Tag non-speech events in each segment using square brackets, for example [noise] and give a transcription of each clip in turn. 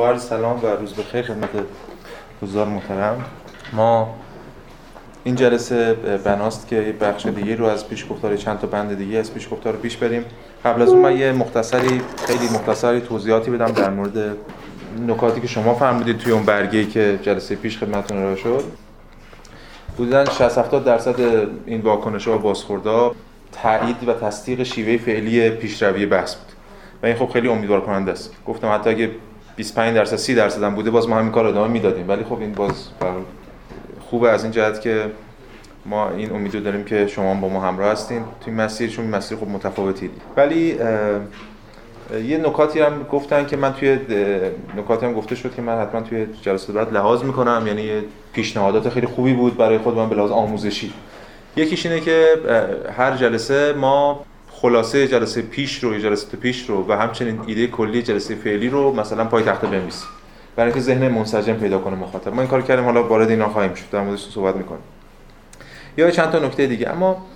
با سلام و روز بخیر خدمت حضار محترم. ما این جلسه بناست که بخش دیگه رو از پیش گفتار چند تا بند دیگه از پیش گفتار پیش بریم. قبل از اون من یه مختصری خیلی مختصری توضیحاتی بدم در مورد نکاتی که شما فرمودید توی اون برگه‌ای که جلسه پیش خدمتتون ارائه شد. حدودا 60 70 درصد این واکنش‌ها و بازخوردها تایید و تصدیق شیوه فعلی پیشروی بحث بود. و این خب خیلی امیدوار کننده است. گفتم حتی اگه 25 درصد 30 درصد هم بوده باز ما همین کار ادامه می‌دادیم. ولی خب این باز خوبه از این جهت که ما این امیدو داریم که شما با ما همراه هستین. توی مسیر چون مسیر خب متفاوتی ولی یه نکاتی هم گفتن که من توی نکاتی هم گفته شد که من حتما توی جلسه بعد لحاظ می‌کنم. یعنی پیشنهادات خیلی خوبی بود برای خود من به لحاظ آموزشی. یکیش اینه که هر جلسه ما خلاصه جلسه پیش رو جلسه پیش رو و همچنین ایده کلی جلسه فعلی رو مثلا پای تخته بنویسیم برای اینکه ذهن منسجم پیدا کنه مخاطب. ما این کار کردیم حالا وارد اینا خواهیم شد. در موردش صحبت می‌کنیم. یا چند تا نکته دیگه. اما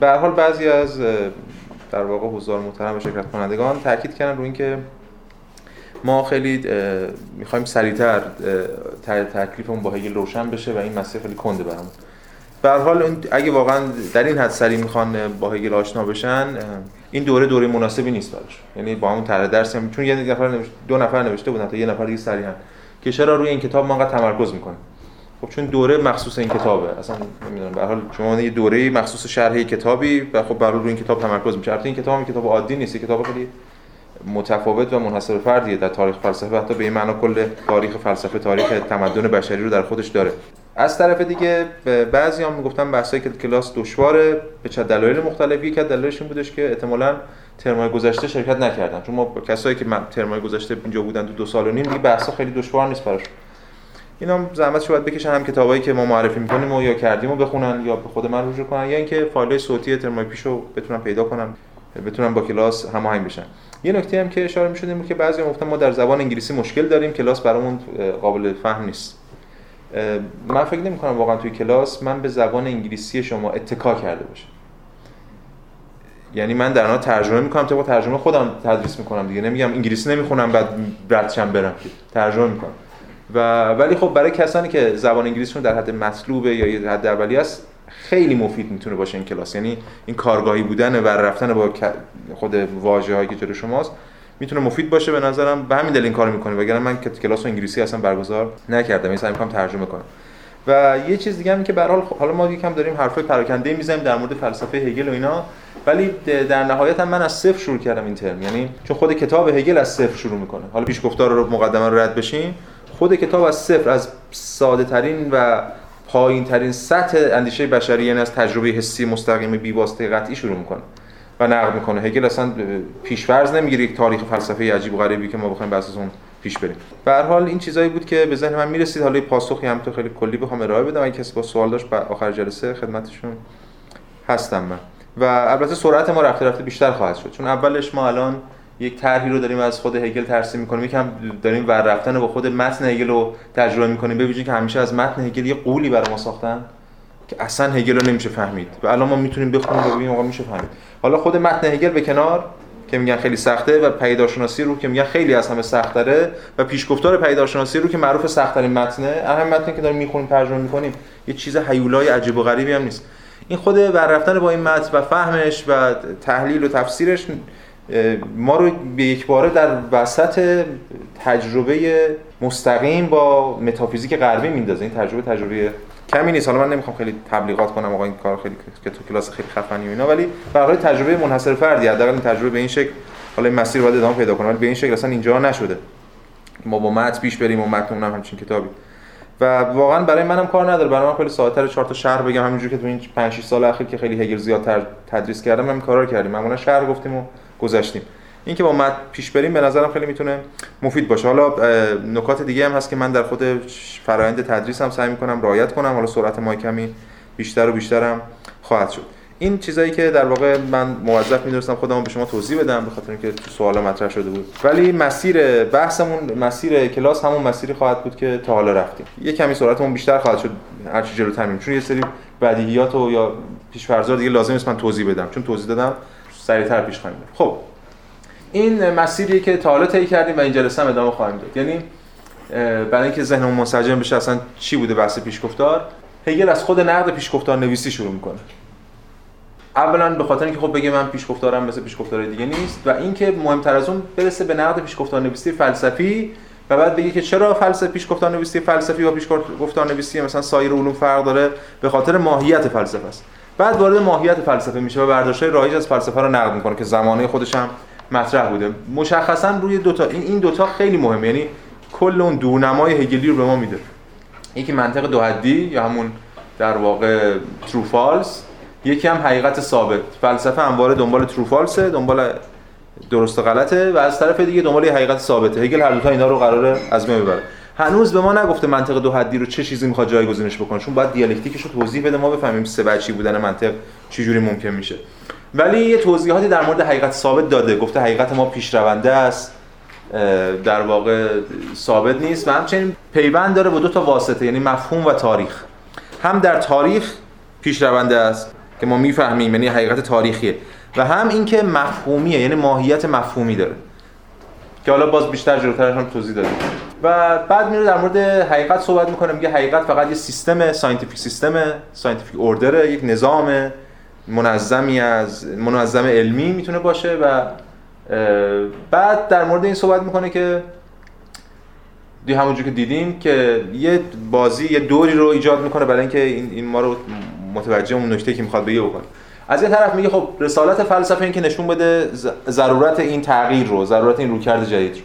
به هر حال بعضی از در واقع حضار محترم و شرکت کنندگان تاکید کردن رو اینکه ما خیلی می‌خوایم سریعتر تکلیفمون با هگل روشن بشه و این مسئله خیلی کنده برامون. به حال اگه واقعا در این حد سری می‌خوان با هگل آشنا بشن این دوره دوره مناسبی نیست براش. یعنی با همون طرح درس هم چون یه نفر دو نفر نوشته بودن تا یه نفر دیگه سریعا. که چرا روی این کتاب ما انقدر تمرکز می‌کنیم خب چون دوره مخصوص این کتابه. اصلا نمی‌دونم به حال شما یه دوره مخصوص شرح کتابی و خب برای روی این کتاب تمرکز میشه. البته این کتاب هم کتاب عادی نیست کتاب خیلی متفاوت و منحصر فردیه در تاریخ فلسفه حتی به این معنا کل تاریخ فلسفه تاریخ تمدن بشری رو در خودش داره. از طرف دیگه بعضی هم می‌گفتن بحثایی که کلاس دشواره به چه دلایل مختلفی که دلایلش این بودش که احتمالاً ترمای گذشته شرکت نکردن. چون ما کسایی که ترمای گذشته اینجا بودن تو دو سال و نیم دیگه بحثا خیلی دشوار نیست براشون اینا هم زحمت باید بکشن هم کتابایی که ما معرفی می‌کنیم و یا کردیم و بخونن یا به خود من رجوع کنن یا اینکه فایل صوتی ترمای پیشو بتونن پیدا کنن بتونن با کلاس هماهنگ بشن. یه نکته هم که اشاره می‌شد که بعضی گفتن ما در زبان انگلیسی مشکل داریم کلاس برامون قابل فهم نیست. من فکر نمی کنم واقعا توی کلاس من به زبان انگلیسی شما اتکا کرده باشم. یعنی من در آن ترجمه می‌کنم با ترجمه خودم تدریس می‌کنم دیگه. نمیگم انگلیسی نمی‌خونم بعد ردشم برم. ترجمه می‌کنم و ولی خب برای کسانی که زبان انگلیسیشون در حد مطلوبه یا یه حد اولی است خیلی مفید می‌تونه باشه این کلاس. یعنی این کارگاهی بودن و رفتن با خود واژه‌هایی که جلوی شماست. می‌تونه مفید باشه به نظرم. به همین دلیل این کارو می‌کنه. وگرنه من کلاس انگلیسی اصلا برگزار نکردم. این سعی می‌کنم ترجمه کنم. و یه چیز دیگه هم که به حال حالا ما یکم داریم حرفای پراکنده می‌زنیم در مورد فلسفه هگل و اینا. ولی در نهایت من از صفر شروع کردم این ترم. یعنی چون خود کتاب هگل از صفر شروع می‌کنه. حالا پیش گفتار رو مقدمه رو رد بشیم. خود کتاب از صفر از ساده ترین و پایین ترین سطح اندیشه بشری یعنی از تجربه حسی مستقیم بی واسطه قطعی شروع می‌کنه. و نقد می‌کنه. هگل اصلا پیش‌فرض نمی‌گیره یک تاریخ فلسفه عجیب و غریبی که ما بخوایم بحث اون پیش بریم. به هر حال این چیزایی بود که به ذهن من می‌رسید. حالا پاسخی هم تو خیلی کلی بخوام ارائه بدم. اگه کسی با سوال داشت به آخر جلسه خدمتشون هستم من. و البته سرعت ما رفته رفته بیشتر خواهد شد. چون اولش ما الان یک طرحی رو داریم از خود هگل ترسیم می‌کنیم. یکم داریم ور رفتن با خود متن هگل رو تجربه می‌کنیم. ببینید که همیشه از متن هگل یه قولی برای ما ساختن. که اصلا هگل رو نمیشه فهمید. و الان ما می‌تونیم بخونیم و ببینیم میشه فهمید. حالا خود متن هگل به کنار که میگن خیلی سخته و پیدارشناسی رو که میگن خیلی از همه سخت‌تره و پیشگفتار پیدارشناسی رو که معروف سخت‌ترین متنه. اهم متنی که داریم می‌خونیم ترجمه می‌کنیم یه چیز هیولای عجیب و غریبی هم نیست. این خود ور رفتن با این متن و فهمش و تحلیل و تفسیرش ما رو به یک باره در وسط تجربه مستقیم با متافیزیک غربی میندازه. این تجربه تجربه کمی نیست. حالا من نمی‌خوام خیلی تبلیغات کنم آقا این کار خیلی که تو کلاس خیلی خفنی و اینا ولی به تجربه منحصر فردی حداقل تجربه به این شکل. حالا این مسیر باید ادامه پیدا کنه ولی به این شکل اصلا اینجا نشده. ما با متن پیش بریم و متن اونم همچین کتابی. و واقعا برای منم کار نداره. برای من خیلی ساده چهار تا شهر بگم. همینجوری که تو این 5 6 سال اخیر که خیلی هگل زیادتر تدریس کردم هم کارا کردیم. معمولا شهر گفتیم و گذشتیم. اینکه با مد پیش بریم به نظرم خیلی می‌تونه مفید باشه. حالا نکات دیگه هم هست که من در خود فرایند تدریس هم سعی می‌کنم رعایت کنم. حالا سرعت ما کمی بیشتر و بیشترم خواهد شد. این چیزایی که در واقع من موظف می‌دونستم خودم به شما توضیح بدم به خاطر اینکه تو سوالا مطرح شده بود. ولی مسیر بحثمون مسیر کلاس همون مسیری خواهد بود که تا حالا رفتیم. یه کمی سرعتمون بیشتر خواهد شد. هر چی جلوتر میریم. چون یه سری بدیهیات و یا پیش دیگه لازم نیست من توضیح بدم. چون توضیح دادم سریعتر پیش خواهیم خب. این مسیری که تا حالا طی کردیم و این جلسه هم ادامه خواهیم داد. یعنی برای اینکه ذهنمون منسجم بشه اصلا چی بوده بحث پیشگفتار؟ هگل از خود نقد پیشگفتار نویسی شروع می‌کنه. اولا به خاطر اینکه خب بگه من پیشگفتارم مثل پیشگفتار دیگه نیست و اینکه مهمتر از اون برسه به نقد پیشگفتار نویسی فلسفی و بعد بگه که چرا فلسفه پیشگفتار نویسی فلسفی و پیشگفتار نویسی مثلا سایر علوم فرق داره؟ به خاطر ماهیت فلسفه است. بعد وارد ماهیت فلسفه میشه و برداشت‌های رایج از فلسفه رو نقد می‌کنه که زمانه خودش هم مطرح بوده. مشخصا روی دو تا این دو تا خیلی مهمه. یعنی کل اون دورنمای هگلی رو به ما میده. یکی منطق دو حدی یا همون در واقع ترو فالس یکی هم حقیقت ثابت. فلسفه همواره دنبال ترو فالسه دنبال درست و غلطه و از طرف دیگه دنبال حقیقت ثابته. هگل هر دو تا اینا رو قراره از بین ببره هنوز به ما نگفته منطق دو حدی رو چه چیزی می‌خواد جایگزینش بکنه چون باید دیالکتیکش رو توضیح بده. ما بفهمیم سه بچی بودن منطق چجوری ممکن میشه. ولی یه توضیحاتی در مورد حقیقت ثابت داده. گفته حقیقت ما پیشرونده است. در واقع ثابت نیست و همچنین پیوند داره با دو تا واسطه یعنی مفهوم و تاریخ. هم در تاریخ پیشرونده است که ما می‌فهمیم یعنی حقیقت تاریخیه. و هم اینکه مفهومیه یعنی ماهیت مفهومی داره. که حالا باز بیشتر جلوترش هم توضیح دادیم. و بعد میره در مورد حقیقت صحبت می‌کنه. میگه حقیقت فقط یه سیستم scientific سیستم scientific order یک نظام منظمی از منظم علمی می‌تونه باشه و بعد در مورد این صحبت می‌کنه که دی همونجور که دیدیم که یه بازی یه دوری رو ایجاد می‌کنه برای اینکه این ما رو متوجه اون نکته که می‌خواد بگه بکنه. از یه طرف میگه خب رسالت فلسفه این که نشون بده ضرورت این تغییر رو ضرورت این رویکرد جدید رو.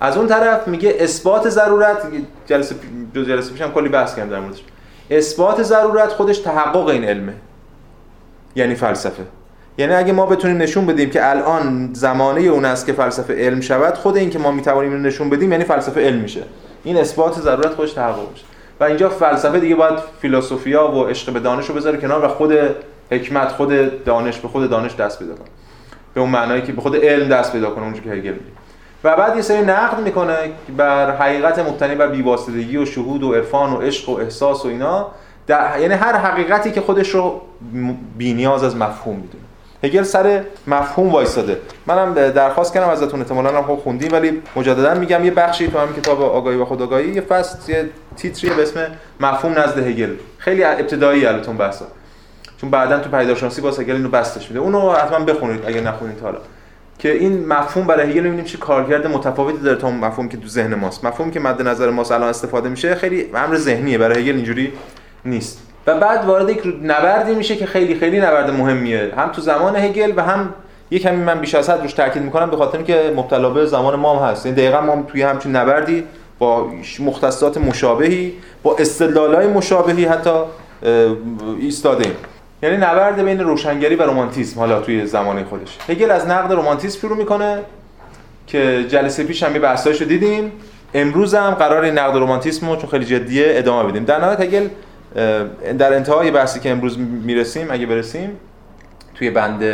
از اون طرف میگه اثبات ضرورت جلسه دو جلسه پیشم کلی بحث کردم در موردش. اثبات ضرورت خودش تحقق این علمه. یعنی فلسفه. یعنی اگه ما بتونیم نشون بدیم که الان زمانه اون است که فلسفه علم شود خود این که ما می‌توانیم نشون بدیم یعنی فلسفه علم میشه. این اثبات ضرورت خودش تحقق میشه. و اینجا فلسفه دیگه باید فیلسوفیا و عشق به دانش رو بذاره کنار و خود حکمت خود دانش به خود دانش دست پیدا کنه. به اون معنایی که به خود علم دست پیدا کنه اونجوری که هگل و بعد یه سری نقد می‌کنه بر حقیقت مبتنی بر بیواسطگی و شهود و عرفان و عشق و احساس و اینا. یعنی هر حقیقتی که خودش رو بینیاز از مفهوم می‌دونه. هگل سر مفهوم وایساده منم درخواست کردم ازتون احتمالاً هم خوندیم ولی مجددا میگم یه بخشی تو همین کتاب آگاهی و خودآگاهی یه فصل یه تیتری به اسم مفهوم نزد هگل. خیلی ابتدایی البته بحثا. چون بعدا تو پیداشناسی با هگل اینو بستش میده. اونو حتما بخونید اگه نخونید حالا. که این مفهوم برای هگل می‌بینیم چه کارکرد متفاوتی داره تا مفهوم که تو ذهن ماست. مفهوم که مد نظر ماست الان استفاده میشه خیلی امر ذهنیه. برای هگل اینجوری نیست. و بعد وارد یک نبردی میشه که خیلی خیلی نبرد مهمیه. هم تو زمان هگل و هم یک کمی من بیش از حد روش تاکید می‌کنم به خاطر اینکه مبتلا به زمان ما هم هست. یعنی دقیقاً ما توی همچین نبردی با مختصات مشابهی با استدلالای مشابهی حتی ایستاده یعنی نبرد بین روشنگری و رمانتیسم حالا توی زمان خودش. هگل از نقد رمانتیسم شروع می‌کنه که جلسه پیش هم رو دیدیم. امروز هم قرار نقد رمانتیسم رو چون خیلی جدیه ادامه بدیم. در نهایت هگل در انتهای بحثی که امروز می‌رسیم اگه برسیم توی بند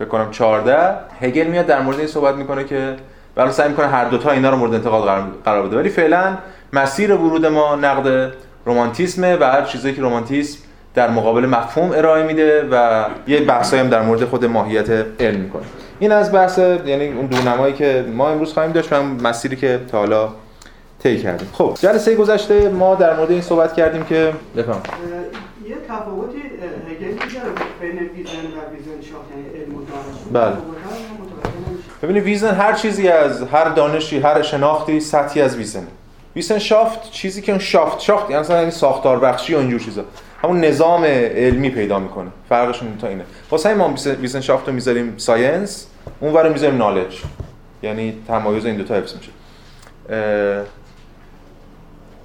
بکنم 14 هگل میاد در مورد این صحبت می‌کنه که برای سعی می‌کنه هر دوتا اینا رو مورد انتقاد قرار بده ولی فعلا مسیر ورود ما نقد رمانتیسمه و هر چیزی که رمانتیسم در مقابل مفهوم ارائه میده و یه بحثایی هم در مورد خود ماهیت علم می‌کنه. این از بحث یعنی اون دورنمایی که ما امروز خواهیم داشت مسیری که تا حالا طی کردیم. خب جلسه گذشته ما در مورد این صحبت کردیم که بفهم. یه تفاوتی هگل بین Wissen و Wissen یعنی علم و دانش. بله. ببینید Wissen هر چیزی از هر دانشی هر شناختی سطحی از Wissen Wissenschaft چیزی که اون schaft schaft یعنی مثلا ساختار بخشی و اینجور چیزا. همون نظام علمی پیدا می‌کنه. فرقشون تا اینه. واسه ما Wissenschaft رو می‌ذاریم science اون رو می‌ذاریم knowledge یعنی تمایز این دو تا حفظ میشه.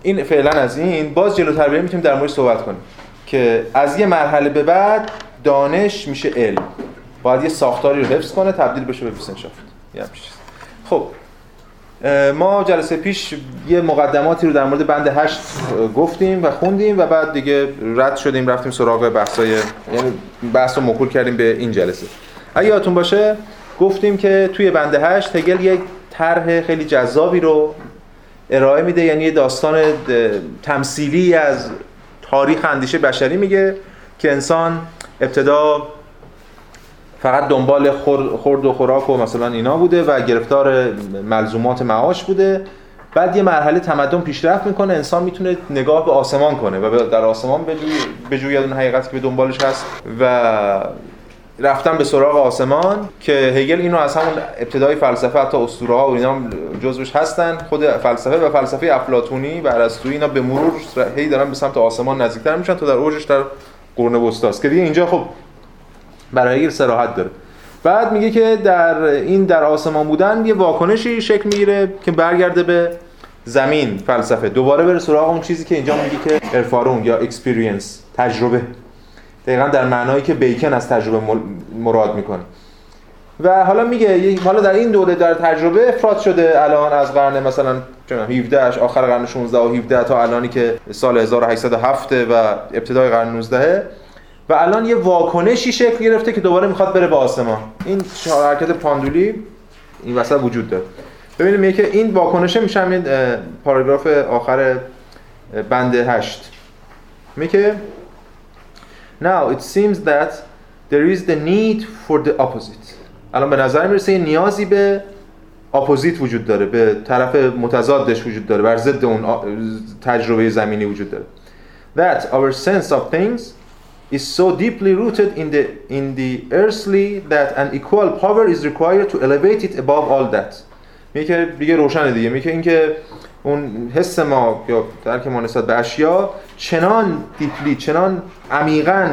این فعلا از این باز جلوتر بریم می‌تونیم در مورد صحبت کنیم که از یه مرحله به بعد دانش میشه علم. باید یه ساختاری رو حفظ کنه تبدیل بشه به ویسنشافت یه خب ما جلسه پیش یه مقدماتی رو در مورد بند هشت گفتیم و خوندیم و بعد دیگه رد شدیم رفتیم سراغ بحثای یعنی بحث رو مکول کردیم به این جلسه. اگه یادتون باشه گفتیم که توی بند هشت هگل یک طرح خیلی جذابی رو ارائه میده یعنی یه داستان تمثیلی از تاریخ اندیشه بشری میگه که انسان ابتدا فقط دنبال خورد و خوراک و مثلا اینا بوده و گرفتار ملزومات معاش بوده. بعد یه مرحله تمدن پیشرفت می‌کنه انسان می‌تونه نگاه به آسمان کنه و در آسمان بجوید اون حقیقتی که به دنبالش هست و رفتن به سراغ آسمان که هگل اینو از همون ابتدای فلسفه حتی اسطوره ها و اینا جزوش هستن. خود فلسفه و فلسفه افلاطونی و ارسطویی اینا به مرور هی دارن به سمت آسمان نزدیکتر میشن تا در اوجش در قرون وسطاست. که دیگه اینجا خب برای هگل صراحت داره. بعد میگه که در این در آسمان بودن یه واکنشی شکل می‌گیره که برگرده به زمین فلسفه. دوباره بره سراغ اون چیزی که اینجا میگه که Erfahrung یا experience تجربه. دقیقا در معنایی که بیکن از تجربه مراد می‌کنه. و حالا میگه حالا در این دوره در تجربه افراد شده الان از قرن مثلا 17 آخر قرن 16 و 17 تا الانی که سال 1807 و ابتدای قرن 19 و الان یه واکنشی شکل گرفته که دوباره می‌خواد بره به آسمان. این حرکت پاندولی این وسط وجود داره. ببینیم که این واکنشه میشه همین پاراگراف آخر بند 8 میگه Now it seems that there is the need for the opposite الان به نظر میرسه نیازی به اپوزیت وجود داره به طرف متضادش وجود داره بر ضد اون تجربه زمینی وجود داره that our sense of things is so deeply rooted in the in the earthly that an equal power is required to elevate it above all that میگه دیگه روشنه دیگه میگه اینکه اون حس ما یا درک ما نسبت به اشیا چنان دیپلی چنان عمیقا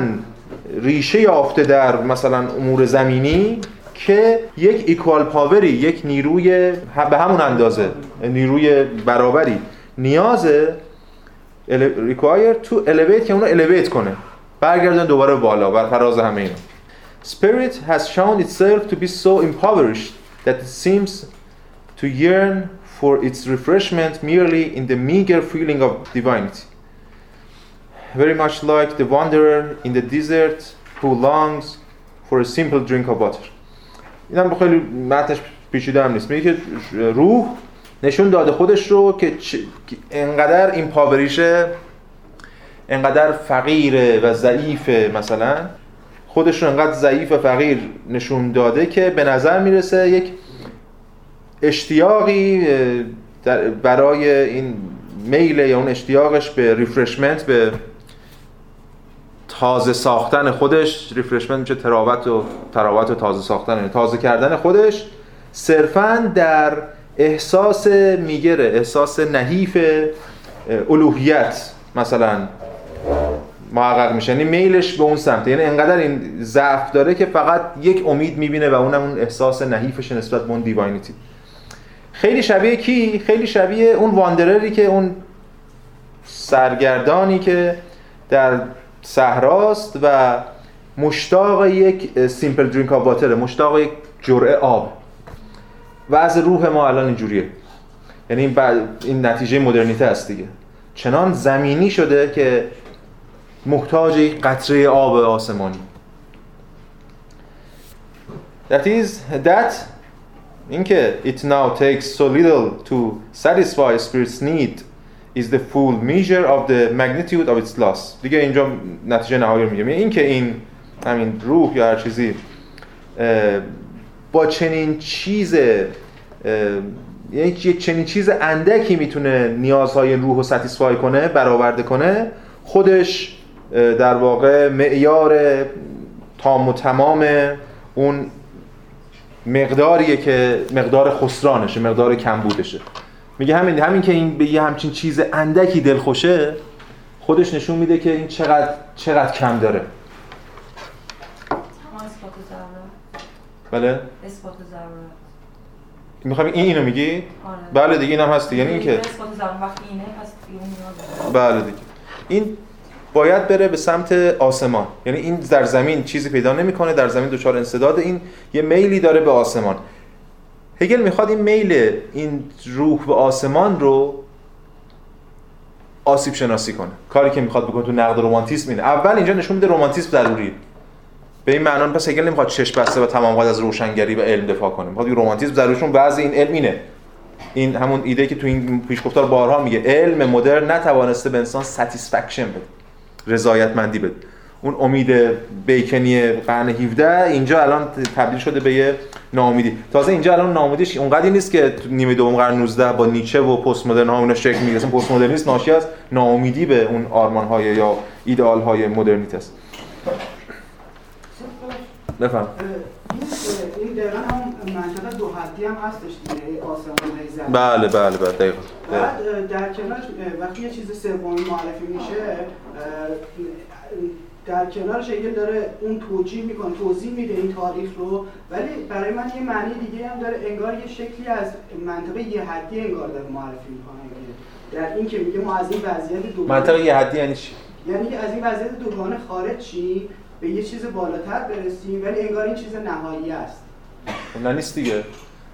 ریشه یافته در مثلا امور زمینی که یک ایکوال پاوری یک نیروی به همون اندازه نیروی برابری نیازه require to elevate که اونو elevate کنه. برگردن دوباره بالا بر فراز همه اینا. Spirit has shown itself to be so impoverished that it seems to yearn for its refreshment merely in the meager feeling of divinity. Very much like the wanderer in the desert who longs for a simple drink of water. این هم خیلی متنش پیچیده هم نیست میگه روح نشون داده خودش رو که انقدر این پاوریشه انقدر فقیره و ضعیفه مثلا خودش رو انقدر ضعیف و فقیر نشون داده که به نظر می‌رسه یک اشتیاقی برای این میل یا اون اشتیاقش به ریفرشمنت به تازه ساختن خودش ریفرشمنت میشه تراوت و تراوت و تازه ساختن تازه کردن خودش صرفا در احساس میگره احساس نحیف الوهیت مثلا محقق میشه. یعنی میلش به اون سمت. یعنی انقدر این ضعف داره که فقط یک امید می‌بینه و اونم اون احساس نحیفش نسبت به اون divinity خیلی شبیه کی؟ خیلی شبیه اون wanderer ی که اون سرگردانی که در صحراست و مشتاق یک simple drink of water ه مشتاق یک جرعه آب. و از روح ما الان اینجوریه. یعنی این, این نتیجه مدرنیته است دیگه. چنان زمینی شده که محتاج یک قطره آب آسمانی. That is that اینکه it now takes so little to satisfy spirit's need is the full measure of the magnitude of its loss. دیگه اینجا نتیجه نهایی رو میگم اینکه این همین روح یا هر چیزی با چنین چیز یعنی چنین چیز اندکی می‌تونه نیازهای روح رو ستیسفای کنه برآورده کنه خودش در واقع معیار تام و تمام اون مقداریه که مقدار خسرانشه مقدار کمبودشه. میگه همین همین که این به یه همچین چیز اندکی دلخوشه خودش نشون میده که این چقدر چقدر کم داره. بله؟ اثبات می‌خوام این اینو میگی؟ آره. بله دیگه اینم هست یعنی اینکه اثبات وقتی اینه پس بله دیگه. این باید بره به سمت آسمان. یعنی این در زمین چیزی پیدا نمی‌کنه در زمین دچار انسداد این یه میلی داره به آسمان. هگل می‌خواد این میل این روح به آسمان رو آسیب شناسی کنه. کاری که می‌خواد بکنه تو نقد رمانتیسم اینه. اول اینجا نشون میده رمانتیسم ضروریه به این معنا پس هگل نمی‌خواد چشم بسته و تمام قد از روشنگری و علم دفاع کنه. می‌خواد رمانتیسم ضروریشون بعضی این علم اینه. این همون ایده که تو این پیشگفتار بارها میگه. علم مدرن نتوانسته به انسان ساتیسفکشن بده. رضایتمندی بده. اون امید بیکنی قرن 17 اینجا الان تبدیل شده به یه ناامیدی. تازه اینجا الان ناامیدیش اونقدی نیست که نیمه دوم قرن 19 با نیچه و پست مدرن ها اونا شکل می‌گیره. پست مدرنیسم ناشی از ناامیدی به اون آرمان های یا ایدئال های مدرنیته است. بفهم این دقیقا منطقه دو حدی هم هستش دیگه بله بله بله دقیقا. بعد در کنار وقتی یه چیز سومی معرفی میشه در کنارش هگل داره اون توجیه می‌کنه توضیح میده این تاریخ رو. ولی برای من یه معنی دیگه هم داره انگار یه شکلی از منطقه یه حدی انگار داره معرفی می‌کنه در این که میگه ما از این وضعیت دوگانه منطقه یه حدی یعنی چی؟ یعنی از این وضعیت دوگانه خارج چی به یه چیز بالاتر برسیم ولی انگار این چیز نهایی است. خب نه نیست دیگه.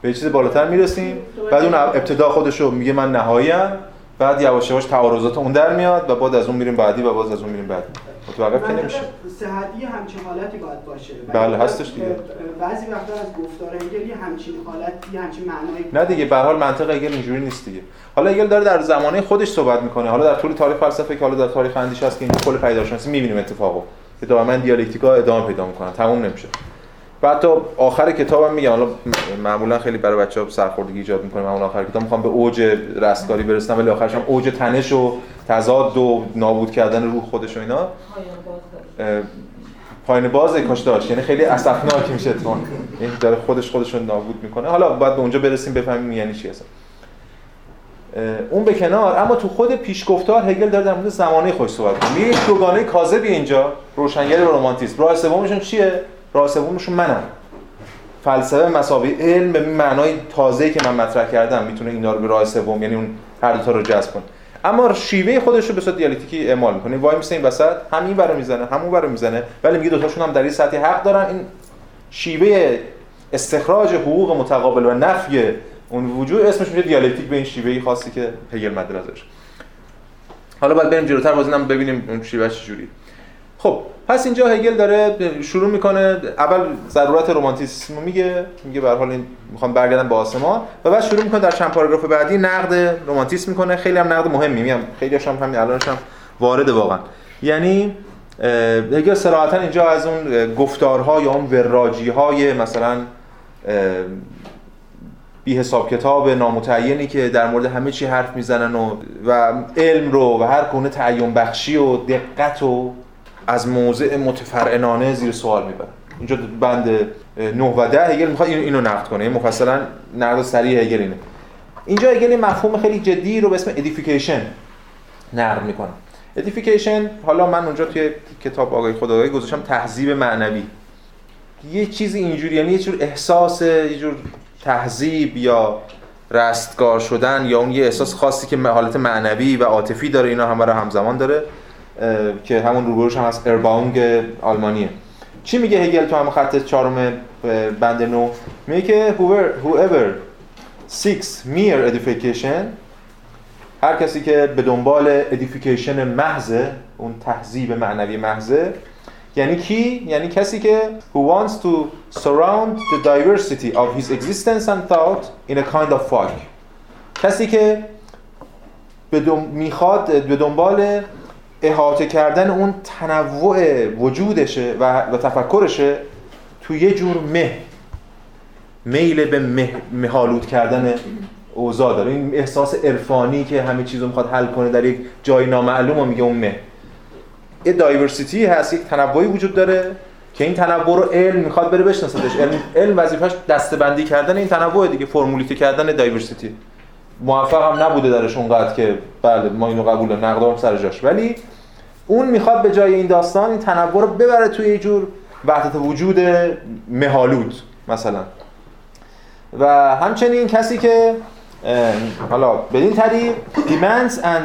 به چیز بالاتر می‌رسیم. بعد اون ابتدا خودشو میگه من نهاییم بعد یواش یواش تعارضات اون در میاد و بعد از اون میریم بعدی و باز از اون میریم بعدی. متوقف که نمیشه. صحتی همچین حالتی باید باشه. بله هستش دیگه. بعضی وقتا از گفتار هگل همچین حالتی همچین معنایی نه دیگه به حال منطق هگل اینجوری نیست دیگه. حالا هگل داره در زمانه خودش صحبت می‌کنه. حالا در طول تاریخ فلسفه که حالا در تاریخ اندیشه هست که این کل پیدایشناسی می‌بینیم اتفاقو. که دائما دیالکتیکا ادامه پیدا می‌کنن تموم نمیشه. بعد تا آخر کتابم میگم حالا معمولا خیلی برای بچه‌ها سرخوردگی ایجاد می‌کنه معمولا آخر کتاب می‌خوام به اوج رستگاری برسنم ولی آخرش هم اوج تنش و تضاد و نابود کردن روح خودش و اینا. پایین باز کاش داشت یعنی خیلی اسفناک میشه اتفاقا این داره خودش خودش رو نابود می‌کنه. حالا بعد به اونجا برسیم بفهمیم یعنی چی اصلا. اون به کنار اما تو خود پیشگفتار هگل داره در مورد زمانه خوش صحبت می‌کنه. یک دوگانه کاذبی اینجا روشنگری و رمانتیسم. راه سومشون چیه؟ راه منم. فلسفه مساوی علم به معنای تازه‌ای که من مطرح کردم می‌تونه اینا رو به راه سوم یعنی اون هر دو تا رو جذب کنه. اما شیوه خودش رو به صورت دیالکتیکی اعمال می‌کنه. وای میسه این وسط همین برو می‌زنه همون برو می‌زنه ولی میگه دو تاشون هم در این سطح حق دارن. این شیوه استخراج حقوق متقابل و نفی اون وجود اسمش میشه دیالکتیک به این شیوه خاصی که هگل مد حالا باید بریم جلوتر باز ببینیم اون شیوه چجوری خب پس اینجا هگل داره شروع می‌کنه اول ضرورت رمانتیسیسم میگه میگه به حال این می‌خوام برگردم به آسمان و بعد شروع می‌کنه در چند پاراگراف بعدی نقد رمانتیسم می‌کنه. خیلی هم نقد مهمی میگم خیلی هم همین الانش هم وارد واقعا. یعنی هگل صراحتا اینجا از اون گفتارها یا اون وراجی های مثلا بی حساب کتاب نامتعینی که در مورد همه چی حرف می‌زنن و, و علم رو و هر گونه تعین بخشی و دقت و از موضع متفرعنانه زیر سوال می‌برن اینجا بند 9 و 10 هگل می‌خواد اینو نقد کنه. مفصلا نقد سریع هگل اینه. اینجا هگل مفهوم خیلی جدی رو به اسم ادیفیکیشن نقد می‌کنه. ادیفیکیشن حالا من اونجا توی کتاب آقای خداگاهی گذاشتم تهذیب معنوی. یه چیزی اینجوری یعنی یه جور احساس یه جور تهذیب یا رستگار شدن یا اون یه احساس خاصی که حالت معنوی و عاطفی داره اینا همه رو همزمان داره. که همون روبروش هم از ارباونگ آلمانیه. چی میگه هگل تو هم خط چهارم بند نو؟ میگه که whoever seeks mere edification هر کسی که به دنبال edification محضه اون تهذیب معنوی محضه یعنی کی؟ یعنی کسی که who wants to surround the diversity of his existence and thought in a kind of fog. کسی که به می‌خواد به دنبال احاطه کردن اون تنوع وجودشه و, و تفکرشه تو یه جور مه. میل به مه، مهالود کردن اوضاع داره. این احساس عرفانی که همه چیز رو می‌خواد حل کنه در یک جای نامعلوم و میگه اون مه. یه دایورسیتی هست یک تنوعی وجود داره که این تنوع رو علم می‌خواد بره بشناسدش. علم, علم وظیفش دستبندی کردن این تنوع دیگه فرمولیتی کردن دایورسیتی موفق هم نبوده درش اونقدر که بله ما اینو قبول نقدام سر جاش. ولی اون می‌خواد به جای این داستان این تنوع رو ببره توی یه جور وحدت وجود مهالود مثلا. و همچنین کسی که حالا بدین طریق demands an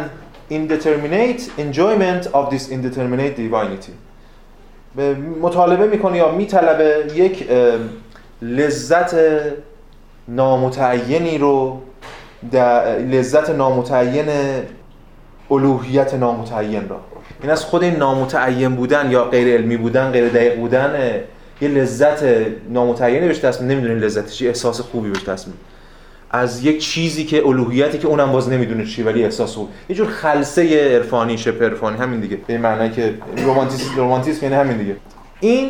indeterminate enjoyment of this indeterminate divinity. مطالبه می‌کنه یا میطلبه یک لذت نامتعینی رو لذت نامتعین الوهیت نامتعین را. این از خود این نامتعین بودن یا غیر علمی بودن غیر دقیق بودن یه لذت نامتعینی بهش دست نمی‌دونین لذتش احساس خوبی بهش دست از یک چیزی که الوهیتی که اونم باز نمی‌دونه چی ولی احساس او یه جور خلسه عرفانی شپ عرفانی همین دیگه. به معنی که رومانتیسم رومانتیسم یعنی همین دیگه. این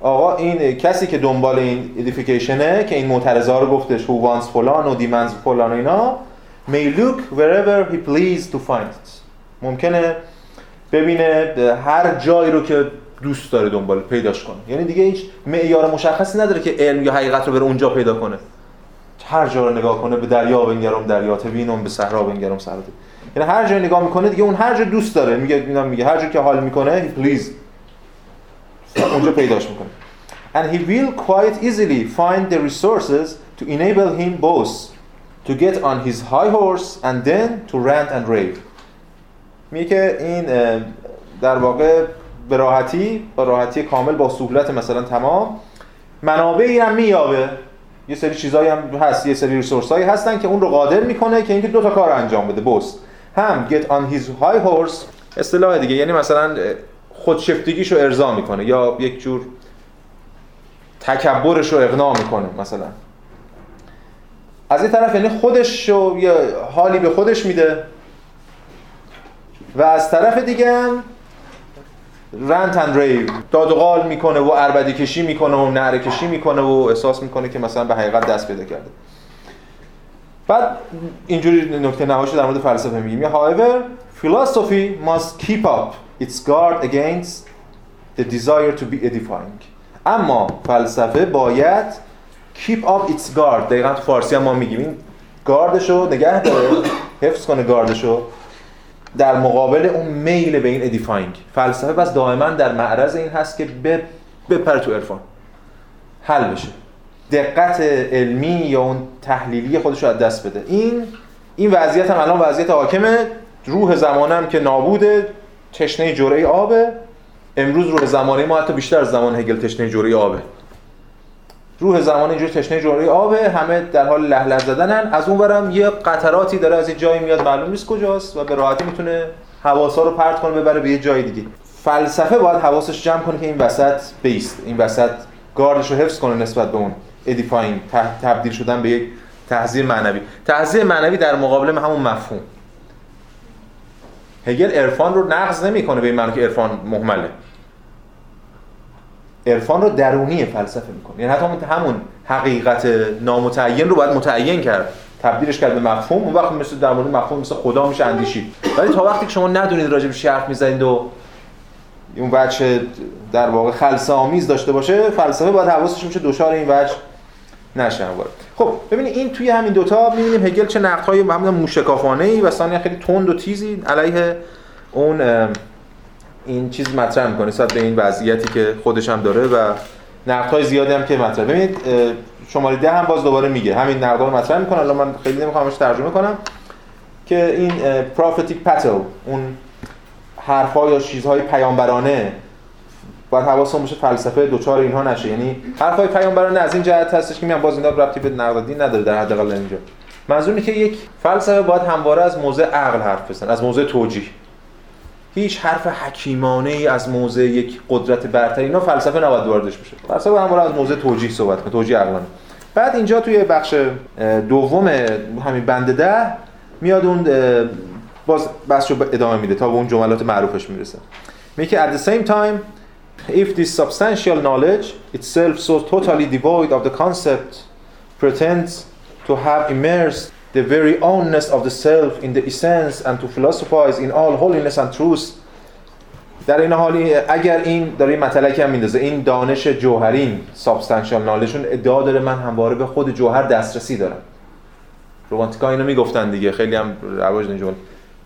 آقا این کسی که دنبال این ادیفیکیشنه که این معترضا رو گفتش who wants فلان و demands فلان و اینا may look wherever he please to find it. ممکنه ببینه هر جایی رو که دوست داره دنبال پیداش کنه. یعنی دیگه هیچ معیار مشخصی نداره که علم یا حقیقت رو بره اونجا پیدا کنه. هر جا رو نگاه کنه به دریا بنگرم دریا تبینم به صحرا بنگرم صحرا یعنی هر جا نگاه می‌کنه دیگه اون هر جا دوست داره. میگه میگه هر جا که حال می‌کنه پلیز اونجا پیداش می‌کنه. And he will quite easily find the resources to enable him both to get on his high horse and then to rant and rave. میگه که این در واقع به راحتی با راحتی کامل با سهولت مثلا تمام منابعی هم میابه یه سری چیزایی هم هست یه سری ریسورس هایی هستن که اون رو قادر می‌کنه که اینکه دو تا کار انجام بده. بوس هم get on his high horse اصطلاح دیگه. یعنی مثلا خودشفتگیش رو ارضا می‌کنه یا یک جور تکبرش رو اقناع می‌کنه مثلا. از این طرف یعنی خودش رو یه حالی به خودش میده. و از طرف دیگه هم رنت اند ریو داد و قال می‌کنه و عربدی کشی می‌کنه و نعره کشی می‌کنه و احساس می‌کنه که مثلا به حقیقت دست پیدا کرده. بعد اینجوری نکته نهاییش در مورد فلسفه میگیم. However philosophy must keep up its guard against the desire to be edifying. اما فلسفه باید keep up its guard. دقیقا تو فارسی هم ما میگیم. این گاردشو نگه داره. حفظ کنه گاردشو. در مقابل اون میل به این edifying فلسفه پس دائما در معرض این هست که بپره تو عرفان. حل بشه. دقت علمی یا اون تحلیلی خودش رو از دست بده. این این وضعیت هم الان وضعیت حاکمه. روح زمانم که نابوده تشنه جرعه آبه. امروز روح زمانه ما حتی بیشتر از زمان هگل تشنه جرعه آبه. روح زمان اینجور تشنه جوری آبه همه در حال لهله زدنن. از اون برم یه قطراتی داره از یه جایی میاد معلوم نیست کجاست و به راحتی می‌تونه حواسا رو پرت کنه ببره به یه جای دیگه. فلسفه باید حواسش جمع کنه که این وسط بیست. این وسط گاردش رو حفظ کنه نسبت به اون ادیفاین تبدیل شدن به یک تحذیر معنوی. تحذیر معنوی در مقابل همون مفهوم. هگل عرفان رو نقض نمی‌کنه به این معنی که عرفان مهمله. عرفان رو درونی فلسفه می‌کنه. یعنی حتی همون حقیقت نامتعین رو باید متعین کرد. تبدیلش کرد به مفهوم. اون وقت مثل در مورد مفهوم مثل خدا میشه اندیشید. ولی تا وقتی که شما ندونید راجع به حرف می‌زنید و اون بچه در واقع خلص آمیز داشته باشه فلسفه باید حواسش میشه دچار این وجه نشه خب ببینید این توی همین دوتا می‌بینیم هگل چه نقدهای همون موشکافانه ای و ثانیا خیلی تند و تیزی علیه اون این چیز مطرح می‌کنه نسبت به این وضعیتی که خودش هم داره و نقدهای زیادی هم که مطرح. ببینید شماره ده هم باز دوباره میگه. همین نقدها رو مطرح می‌کنه. الان من خیلی نمیخوامش ترجمه کنم که این پروفتیک پتل اون حرفها یا چیزهای پیامبرانه باید حواسمون باشه فلسفه دوچار اینها نشه. یعنی حرفای پیامبرانه از این جهت هستش که میگم باز اینا ربطی به نقد دین نداره در حداقل اینجا. منظور که یک فلسفه باید همواره از موضع عقل حرف بزنه از موضع توجیه. هیچ حرف حکیمانه ای از موضع یک قدرت برتر اینا فلسفه نباید واردش بشه. فلسفه همواره از موضع توجیه صحبت کنه توجیه عقلانه. بعد اینجا توی بخش دوم همین بند ده میاد اون باز بحث ادامه میده تا به اون جملات معروفش می‌رسه. میگه at the same time if this substantial knowledge itself so totally devoid of the concept pretends to have immersed the very ownness of the self in the essence and to philosophize in all holiness and truth. در این حالی اگر این داره این مطلقی هم میندازه این دانش جوهرین سابستانشال نالشون ادعا داره من همواره به خود جوهر دسترسی دارم. رومانتیکا اینو می‌گفتن دیگه خیلی هم رواج این